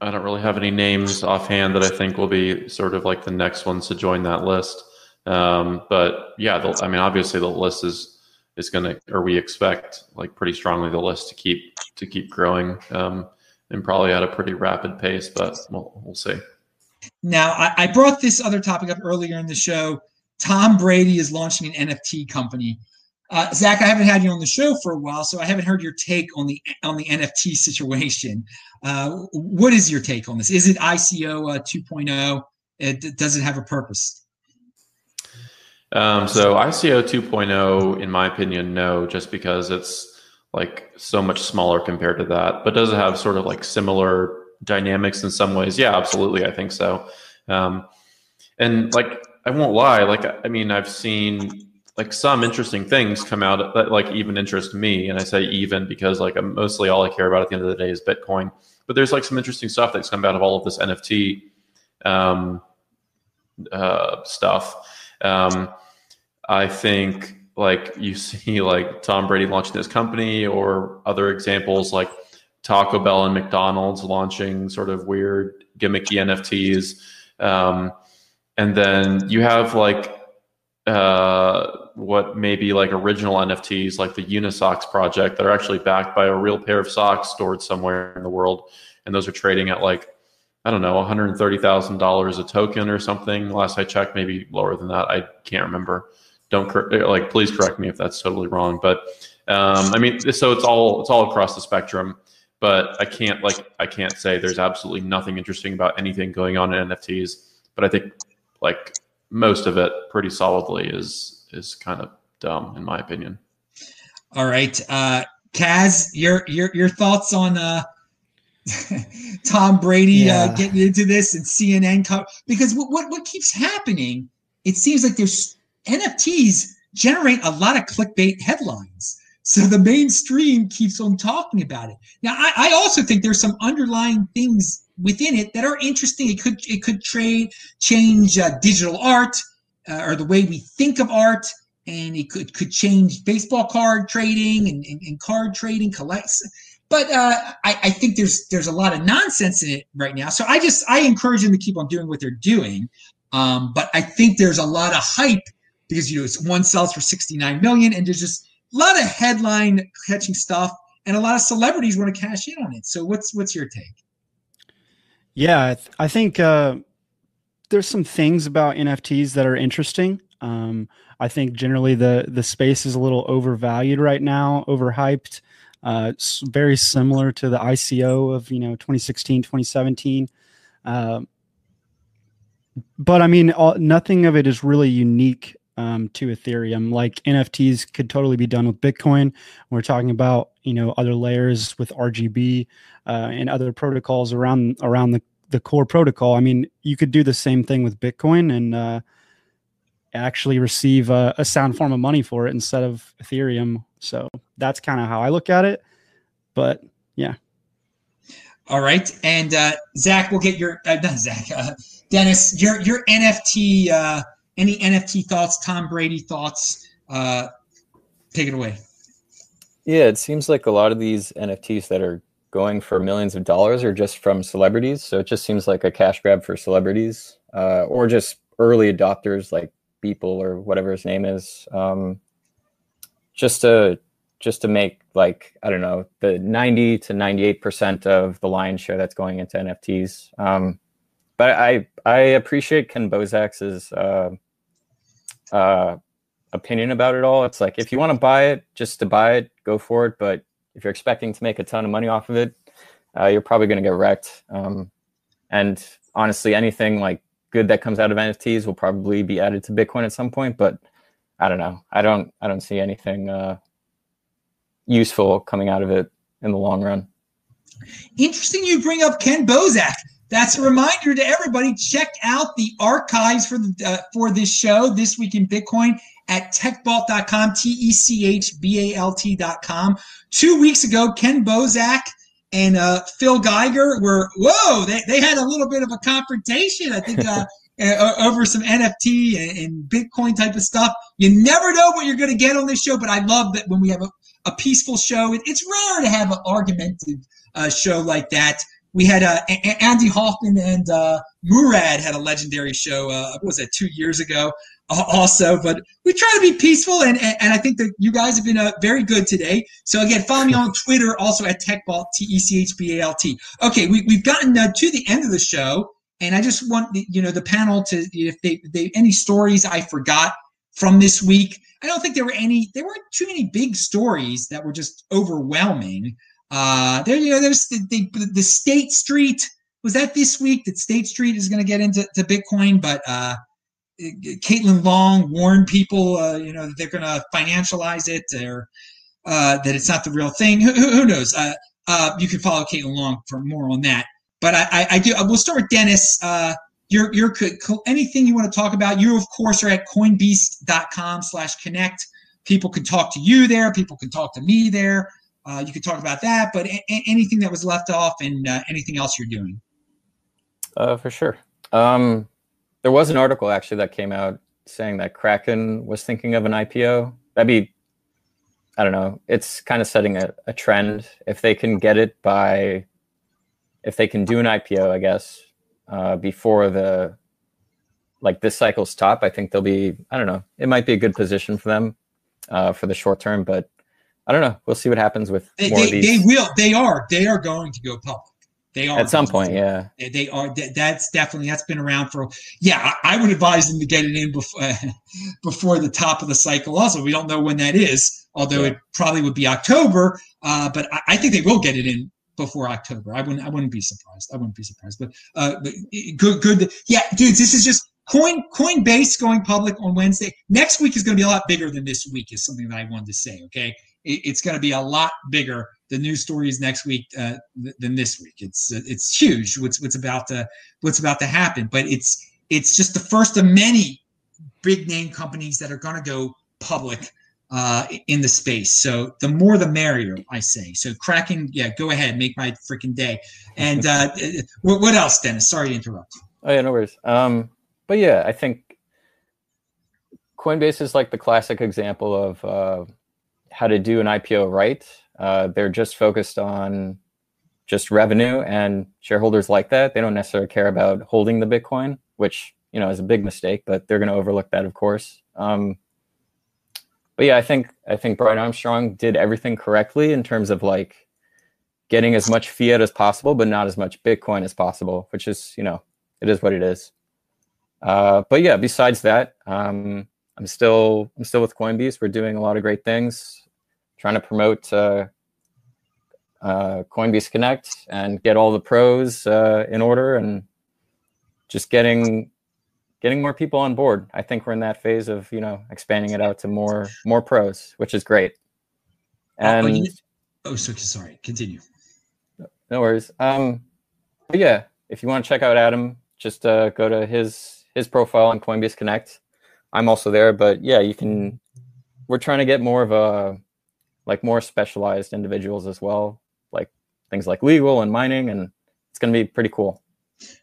S2: I don't really have any names offhand that I think will be sort of like the next ones to join that list. Um, but yeah, the, I mean, obviously the list is is going to, or we expect like pretty strongly the list to keep to keep growing um, and probably at a pretty rapid pace. But we'll we'll see.
S1: Now, I, I brought this other topic up earlier in the show. Tom Brady is launching an NFT company. Uh, Zack, I haven't had you on the show for a while, so I haven't heard your take on the on the NFT situation. Uh, what is your take on this? Is it ICO uh, 2.0? It, does it have a purpose?
S2: Um, so ICO 2.0, in my opinion, no, just because it's like so much smaller compared to that. But does it have sort of like similar dynamics in some ways. Yeah, absolutely. I think so. Um, and like, I won't lie. Like, I mean, I've seen like some interesting things come out that like even interest me. And I say even because like I'm mostly all I care about at the end of the day is Bitcoin. But there's like some interesting stuff that's come out of all of this NFT um, uh, stuff. Um, I think like you see like Tom Brady launching this company or other examples like Taco Bell and McDonald's launching sort of weird gimmicky NFTs. Um, and then you have like uh, what may be like original NFTs, like the Unisocks project, that are actually backed by a real pair of socks stored somewhere in the world. And those are trading at like, I don't know, $130,000 a token or something. Last I checked, maybe lower than that. I can't remember. Don't like, please correct me if that's totally wrong. But um, I mean, so it's all it's all across the spectrum but I can't like I can't say there's absolutely nothing interesting about anything going on in NFTs. But I think like most of it pretty solidly is is kind of dumb in my opinion.
S1: All right, uh, Kaz, your your your thoughts on uh, Tom Brady uh, yeah. uh, getting into this and CNN co- because what, what what keeps happening? It seems like there's NFTs generate a lot of clickbait headlines. So the mainstream keeps on talking about it. Now, I, I, also think there's some underlying things within it that are interesting. It could it could trade change uh, digital art uh, or the way we think of art, and it could could change baseball card trading and, and, and card trading collects. But uh, I, I think there's there's a lot of nonsense in it right now. So I just I encourage them to keep on doing what they're doing. Um, but I think there's a lot of hype because you know it's one sells for 69 million, and there's just a lot of headline catching stuff, and a lot of celebrities want to cash in on it. So what's what's your take?
S3: Yeah, I, th- I think uh, there's some things about NFTs that are interesting. Um, I think generally the the space is a little overvalued right now, overhyped. Uh, it's very similar to the ICO of you know 2016, 2017. Uh, but I mean, all, nothing of it is really unique um, to Ethereum. Like NFTs could totally be done with Bitcoin. We're talking about you know other layers with RGB uh, and other protocols around around the the core protocol. I mean, you could do the same thing with Bitcoin and uh, actually receive a, a sound form of money for it instead of Ethereum. So that's kind of how I look at it. But yeah.
S1: All right, and uh, Zack, we'll get your uh, not Zack, uh, Deniz, your your NFT, uh, any NFT thoughts? Tom Brady thoughts? Uh, take it away.
S4: Yeah, it seems like a lot of these NFTs that are going for millions of dollars are just from celebrities. So it just seems like a cash grab for celebrities uh, or just early adopters like Beeple or whatever his name is. Um, just to just to make like I don't know the ninety to ninety eight percent of the lion's share that's going into NFTs. Um, but I I appreciate Ken Bozak's uh, uh, opinion about it all. It's like if you want to buy it, just to buy it, go for it. But if you're expecting to make a ton of money off of it, uh, you're probably going to get wrecked. Um, and honestly, anything like good that comes out of NFTs will probably be added to Bitcoin at some point. But I don't know. I don't. I don't see anything uh, useful coming out of it in the long run.
S1: Interesting, you bring up Ken Bozak. That's a reminder to everybody. Check out the archives for the uh, for this show this week in Bitcoin at techbalt.com, T E C H B A L T.com. Two weeks ago, Ken Bozak and uh, Phil Geiger were, whoa, they, they had a little bit of a confrontation, I think, uh, uh, over some NFT and, and, Bitcoin type of stuff. You never know what you're going to get on this show, but I love that when we have a, a peaceful show, it, it's rare to have an argumentative uh, show like that. We had uh, Andy Hoffman and uh, Murad had a legendary show. Uh, was that? Two years ago also, but we try to be peaceful, and, and, and I think that you guys have been uh, very good today. So again, follow me on Twitter, also at TechBalt, T E C H B A L T. Okay, we, we've gotten uh, to the end of the show, and I just want the, you know the panel to if they, they any stories I forgot from this week. I don't think there were any. There weren't too many big stories that were just overwhelming. Uh, there, you know, there's the, the, the State Street. Was that this week that State Street is going to get into to Bitcoin? But uh, Caitlin Long warned people, uh, you know, they're going to financialize it or uh, that it's not the real thing. Who, who knows? Uh, uh, you can follow Caitlin Long for more on that. But I, I, I do. We'll start with Deniz. Uh, your, your anything you want to talk about? You of course are at Coinbeast.com/slash/connect. People can talk to you there. People can talk to me there. Uh, you could talk about that. But a- anything that was left off and anything else you're doing.
S4: for sure. Um, there was an article actually that came out saying that Kraken was thinking of an IPO. That'd be, I don't know, it's kind of setting a, a trend. If they can get it by, if they can do an IPO, I guess, uh, before the, like this cycle's top, I think they'll be, I don't know, it might be a good position for them uh, for the short term, but I don't know. We'll see what happens with
S1: they,
S4: more
S1: they,
S4: of these.
S1: They will. They are. They are going to go public. They are
S4: at some point, yeah.
S1: They, they are. That's definitely that's been around for. Yeah, I, I would advise them to get it in before before the top of the cycle. Also, we don't know when that is, although yeah. it probably would be October. Uh, but I, I, think they will get it in before October. I wouldn't. I wouldn't be surprised. I wouldn't be surprised. But, uh, but good, good. Yeah, dudes, this is just Coin Coinbase going public on Wednesday. Next week is going to be a lot bigger than this week. Is something that I wanted to say. Okay, it's going to be a lot bigger the news stories next week uh, than this week. It's it's huge. What's what's about to what's about to happen, but it's it's just the first of many big name companies that are going to go public uh, in the space. So the more the merrier, I say. So Kraken, yeah, go ahead, make my freaking day. And uh, what, what else, Deniz? Sorry to interrupt.
S4: Oh yeah, no worries. Um, but yeah, I think Coinbase is like the classic example of uh, how to do an IPO right. Uh, they're just focused on just revenue, and shareholders like that. They don't necessarily care about holding the Bitcoin, which you know is a big mistake, but they're going to overlook that, of course. Um, but yeah, I think I think Brian Armstrong did everything correctly in terms of like getting as much fiat as possible, but not as much Bitcoin as possible, which is you know it is what it is. Uh, but yeah, besides that, um, I'm still I'm still with Coinbase. We're doing a lot of great things trying to promote uh, uh, Coinbeast Connect and get all the pros uh, in order and just getting getting more people on board. I think we're in that phase of you know expanding it out to more more pros, which is great. And
S1: oh, you, oh so, sorry, continue.
S4: No worries. Um, but yeah, if you want to check out Adam, just uh, go to his his profile on Coinbeast Connect. I'm also there, but yeah, you can. We're trying to get more of a like more specialized individuals as well, like things like legal and mining and it's going to be pretty cool.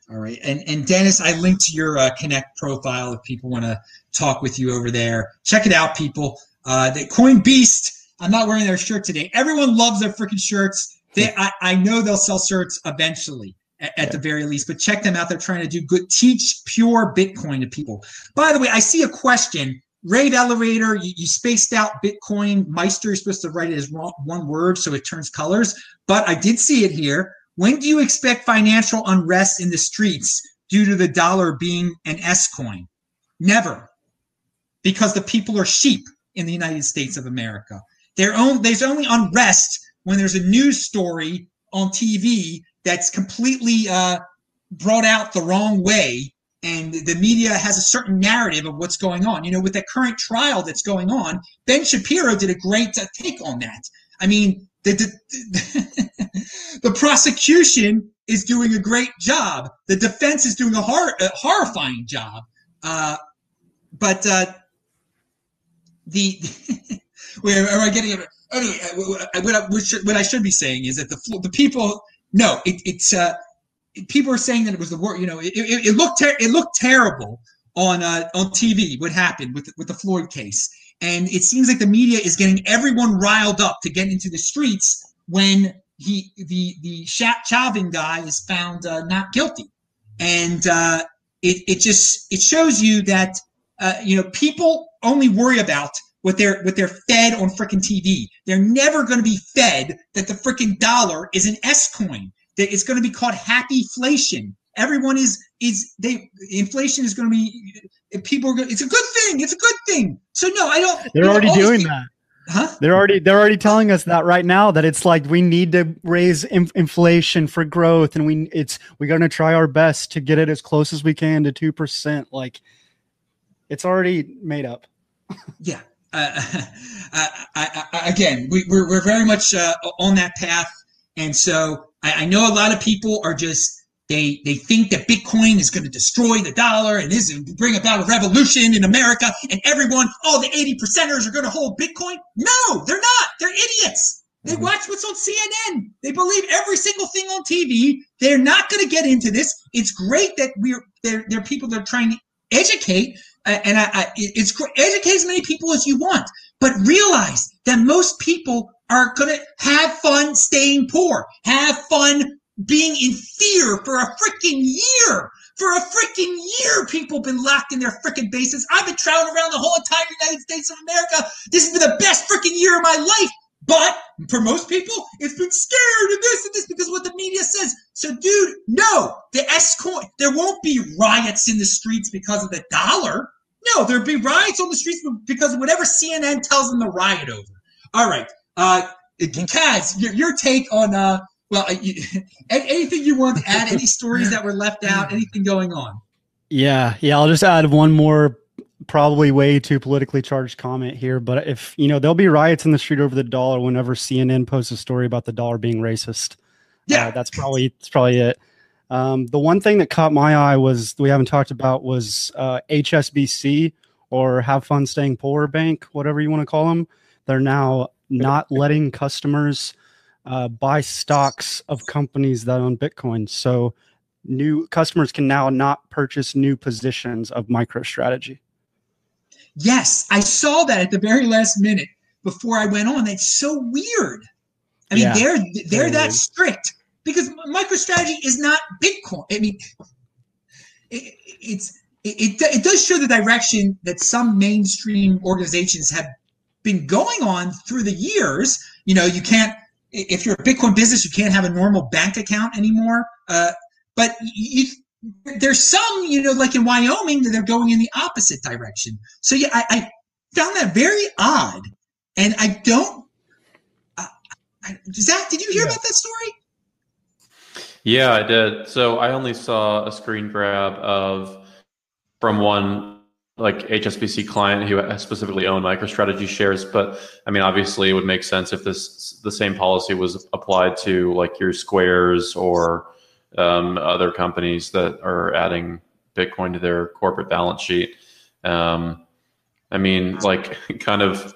S1: All right, and and Deniz, I linked to your uh, Connect profile if people want to talk with you over there. Check it out, people. Uh, the Coin Beast. I'm not wearing their shirt today. Everyone loves their freaking shirts. They, I, I know they'll sell shirts eventually at, yeah. the very least, but check them out. They're trying to do good, teach pure Bitcoin to people. By the way, I see a question. Rave Elevator, you, you spaced out Bitcoin. Meister, you're supposed to write it as one word so it turns colors, but I did see it here. When do you expect financial unrest in the streets due to the dollar being an S coin? Never, because the people are sheep in the United States of America. There's only unrest when there's a news story on TV that's completely uh, brought out the wrong way and the media has a certain narrative of what's going on. You know, with the current trial that's going on, Ben Shapiro did a great uh, take on that. I mean, the, the, the, prosecution is doing a great job. The defense is doing a, hor- a horrifying job. Uh, but uh, the where am I getting? Anyway, uh, what I, what I should be saying is that the the people no, it, it's uh, people are saying that it was the worst. You know, it, it, it looked ter- it looked terrible on uh, on TV. What happened with with the Floyd case, and it seems like the media is getting everyone riled up to get into the streets when he the the Chauvin guy is found uh, not guilty, and uh, it it just it shows you that uh, you know people only worry about what they're what they're fed on freaking TV. They're never going to be fed that the freaking dollar is an S coin. That it's going to be called happy inflation. Everyone is is they inflation is going to be people are going, it's a good thing. It's a good thing. So no, I don't.
S3: They're already doing that. Huh? They're already they're already telling us that right now that it's like we need to raise in, inflation for growth and we it's we're going to try our best to get it as close as we can to 2% like it's already made up.
S1: yeah. Uh, uh, I, I, again, we, are we're, we're very much uh, on that path. And so I, I know a lot of people are just they they think that Bitcoin is going to destroy the dollar and is bring about a revolution in America, and everyone, oh, the eighty percenters are going to hold Bitcoin. No, they're not. They're idiots. They mm-hmm. watch what's on CNN. They believe every single thing on TV. They're not going to get into this. It's great that we're there. There are people that are trying to educate, uh, and I, I, it's educate as many people as you want, but realize that most people are going to have fun staying poor, have fun being in fear for a freaking year. For a freaking year, people been locked in their freaking bases. I've been traveling around the whole entire United States of America. This has been the best freaking year of my life. But for most people, it's been scared of this and this because what the media says. So, dude, no, the S coin, there won't be riots in the streets because of the dollar. No, there'd be riots on the streets because of whatever CNN tells them to riot over. All right. Uh, Kaz, your, your take on uh, well, you, anything you want to add? Any stories that were left out? Anything going on?
S3: Yeah, yeah. I'll just add one more, probably way too politically charged comment here. But if you know, there'll be riots in the street over the dollar whenever CNN posts a story about the dollar being racist. Yeah, uh, that's probably that's probably it. Um, the one thing that caught my eye was we haven't talked about was uh, HSBC or Have Fun Staying Poor Bank, whatever you want to call them. They're now not letting customers uh, buy stocks of companies that own Bitcoin. So new customers can now not purchase new positions of MicroStrategy.
S1: Yes, I saw that at the very last minute before I went on. That's so weird. I mean, yeah, they're they're that strict because MicroStrategy is not Bitcoin. I mean, it, it's it, it, it does show the direction that some mainstream organizations have been going on through the years. You know, you can't if you're a Bitcoin business, you can't have a normal bank account anymore. Uh, but you, there's some, you know, like in Wyoming, that they're going in the opposite direction. So yeah, I, I found that very odd, and I don't. Uh, I, Zack, did you hear yeah. about that story?
S2: Yeah, I did. So I only saw a screen grab of from one like HSBC client who specifically owned MicroStrategy shares. But I mean, obviously, it would make sense if this the same policy was applied to like your Squares or um, other companies that are adding Bitcoin to their corporate balance sheet. Um, I mean, like, kind of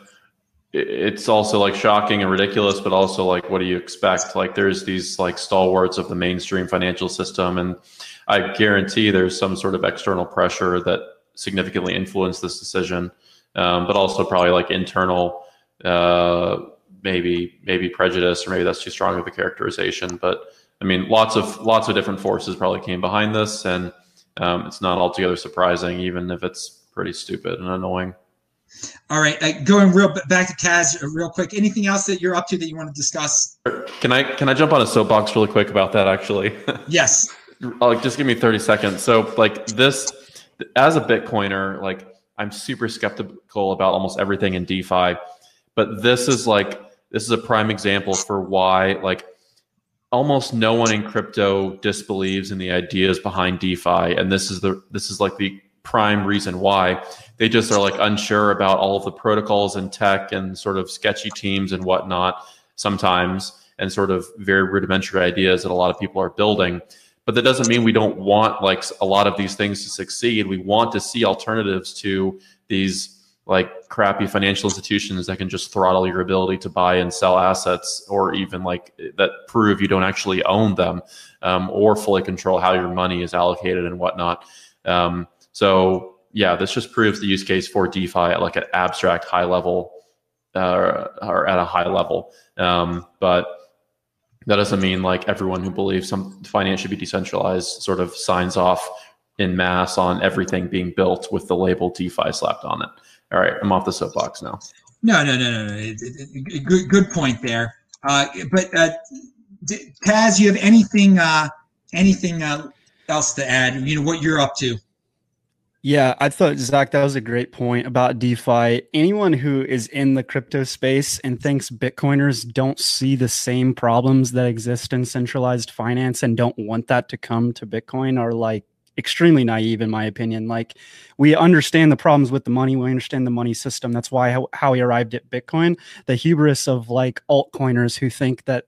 S2: it's also like shocking and ridiculous, but also like, what do you expect? Like, there's these like stalwarts of the mainstream financial system, and I guarantee there's some sort of external pressure that significantly influenced this decision, um, but also probably like internal, uh, maybe maybe prejudice, or maybe that's too strong of a characterization. But I mean, lots of lots of different forces probably came behind this, and um, it's not altogether surprising, even if it's pretty stupid and annoying.
S1: All right, uh, going real back to Kaz real quick. Anything else that you're up to that you want to discuss?
S2: Can I can I jump on a soapbox really quick about that? Actually,
S1: yes.
S2: like, just give me 30 seconds. So, like this, as a Bitcoiner, like I'm super skeptical about almost everything in DeFi, but this is like this is a prime example for why like almost no one in crypto disbelieves in the ideas behind DeFi, and this is the this is like the prime reason why. They just are like unsure about all of the protocols and tech and sort of sketchy teams and whatnot sometimes and sort of very rudimentary ideas that a lot of people are building. But that doesn't mean we don't want like a lot of these things to succeed. We want to see alternatives to these like crappy financial institutions that can just throttle your ability to buy and sell assets or even like that prove you don't actually own them um, or fully control how your money is allocated and whatnot. Um, so yeah, this just proves the use case for DeFi at like an abstract high level uh, or at a high level. Um, but that doesn't mean like everyone who believes some finance should be decentralized sort of signs off in mass on everything being built with the label DeFi slapped on it. All right, I'm off the soapbox now.
S1: No, no, no, no, no. Good, good point there. Uh, but uh, Kaz, you have anything, uh, anything uh, else to add? You know what you're up to?
S3: Yeah, I thought Zack that was a great point about DeFi. Anyone who is in the crypto space and thinks Bitcoiners don't see the same problems that exist in centralized finance and don't want that to come to Bitcoin are like extremely naive in my opinion. Like we understand the problems with the money, we understand the money system. That's why how, how we arrived at Bitcoin. The hubris of like altcoiners who think that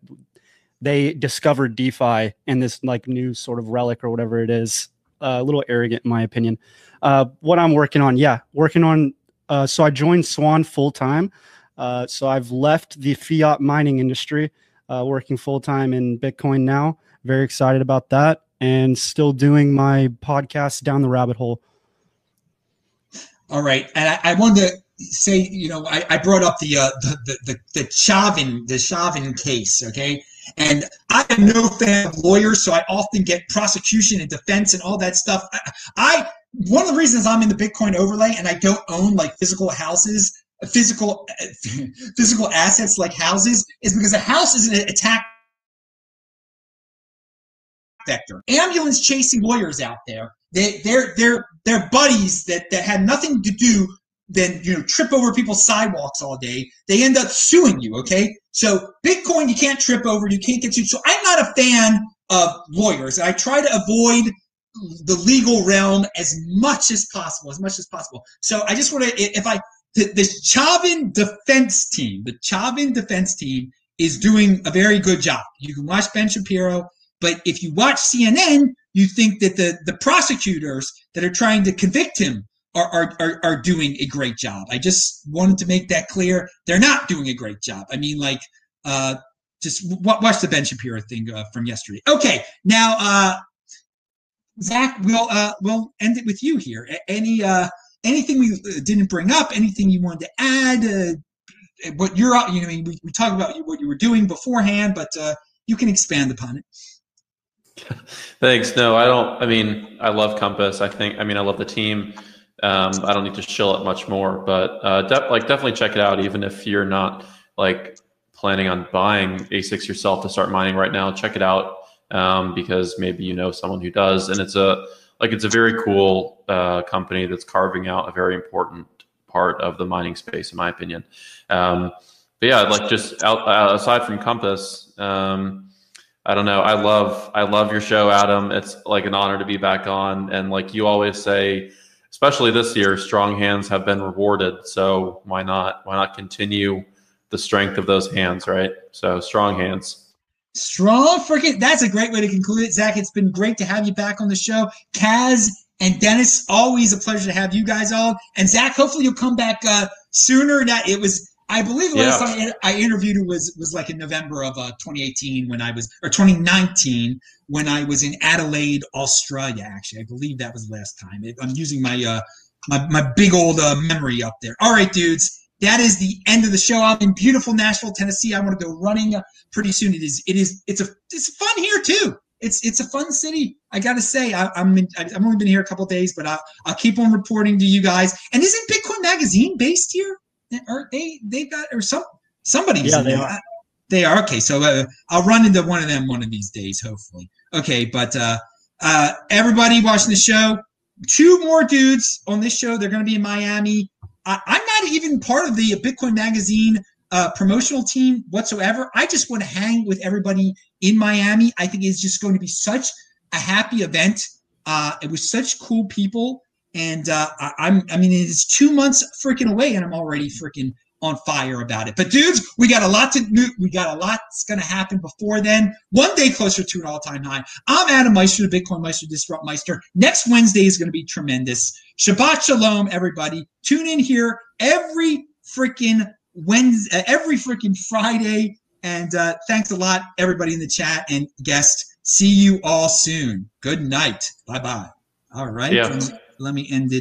S3: they discovered DeFi and this like new sort of relic or whatever it is, a little arrogant in my opinion. Uh, what I'm working on, yeah, working on. Uh, so I joined Swan full time. Uh, so I've left the fiat mining industry, uh, working full time in Bitcoin now. Very excited about that, and still doing my podcast down the rabbit hole.
S1: All right, and I, I wanted to say, you know, I, I brought up the, uh, the the the the Chauvin the Chauvin case, okay, and I am no fan of lawyers, so I often get prosecution and defense and all that stuff. I, I one of the reasons I'm in the Bitcoin overlay and I don't own like physical houses, physical physical assets like houses is because a house is an attack vector. Ambulance chasing lawyers out there. They they're they're they're buddies that that had nothing to do than you know trip over people's sidewalks all day. They end up suing you. Okay, so Bitcoin you can't trip over. You can't get sued. So I'm not a fan of lawyers. I try to avoid the legal realm as much as possible, as much as possible. So I just want to, if I, the, Chauvin defense team, the Chauvin defense team is doing a very good job. You can watch Ben Shapiro, but if you watch CNN, you think that the, the prosecutors that are trying to convict him are, are, are, doing a great job. I just wanted to make that clear. They're not doing a great job. I mean, like, uh, just watch the Ben Shapiro thing uh, from yesterday. Okay, now uh, Zack, we'll uh, we'll end it with you here. Any uh, anything we uh, didn't bring up? Anything you wanted to add? Uh, what you're you know we, we talked about what you were doing beforehand, but uh, you can expand upon it.
S2: Thanks. No, I don't. I mean, I love Compass. I think. I mean, I love the team. Um, I don't need to shill it much more, but uh, de- like definitely check it out. Even if you're not like planning on buying ASICs yourself to start mining right now, check it out um, because maybe you know someone who does, and it's a like it's a very cool uh, company that's carving out a very important part of the mining space, in my opinion. Um, but yeah, like just out, uh, aside from Compass, um, I don't know. I love I love your show, Adam. It's like an honor to be back on, and like you always say, especially this year, strong hands have been rewarded. So why not? Why not continue the strength of those hands, right? So strong hands.
S1: Strong freaking. That's a great way to conclude it, Zack. It's been great to have you back on the show. Kaz and Deniz, always a pleasure to have you guys on. And Zack, hopefully you'll come back uh, sooner. That it was. I believe the
S2: Yeah.
S1: last time I interviewed her was was like in November of uh, 2018 when I was or 2019 when I was in Adelaide, Australia. Actually, I believe that was the last time. It, I'm using my uh my my big old uh, memory up there. All right, dudes. That is the end of the show. I'm in beautiful Nashville, Tennessee. I want to go running uh, pretty soon. It is. It is. It's a. It's fun here too. It's. It's a fun city. I gotta say. I, I'm. In, I've only been here a couple days, but I'll, I'll keep on reporting to you guys. And isn't Bitcoin Magazine based here? Or they they got or some somebody's
S3: Yeah, they
S1: there.
S3: are.
S1: They are okay. So uh, I'll run into one of them one of these days, hopefully. Okay, but uh, uh, everybody watching the show, two more dudes on this show. They're going to be in Miami. I, I'm not even part of the Bitcoin Magazine uh, promotional team whatsoever. I just want to hang with everybody in Miami. I think it's just going to be such a happy event. Uh, it was such cool people, and uh, I, I'm. I mean, it's two months freaking away, and I'm already freaking on fire about it. But dudes, we got a lot to do. We got a lot that's going to happen before then. One day closer to an all-time high. I'm Adam Meister, the Bitcoin Meister, Disrupt Meister. Next Wednesday is going to be tremendous. Shabbat Shalom, everybody. Tune in here every freaking Wednesday, uh, every freaking Friday. And uh, thanks a lot, everybody in the chat and guests. See you all soon. Good night. Bye bye. All right.
S2: Yeah.
S1: Let me- end it.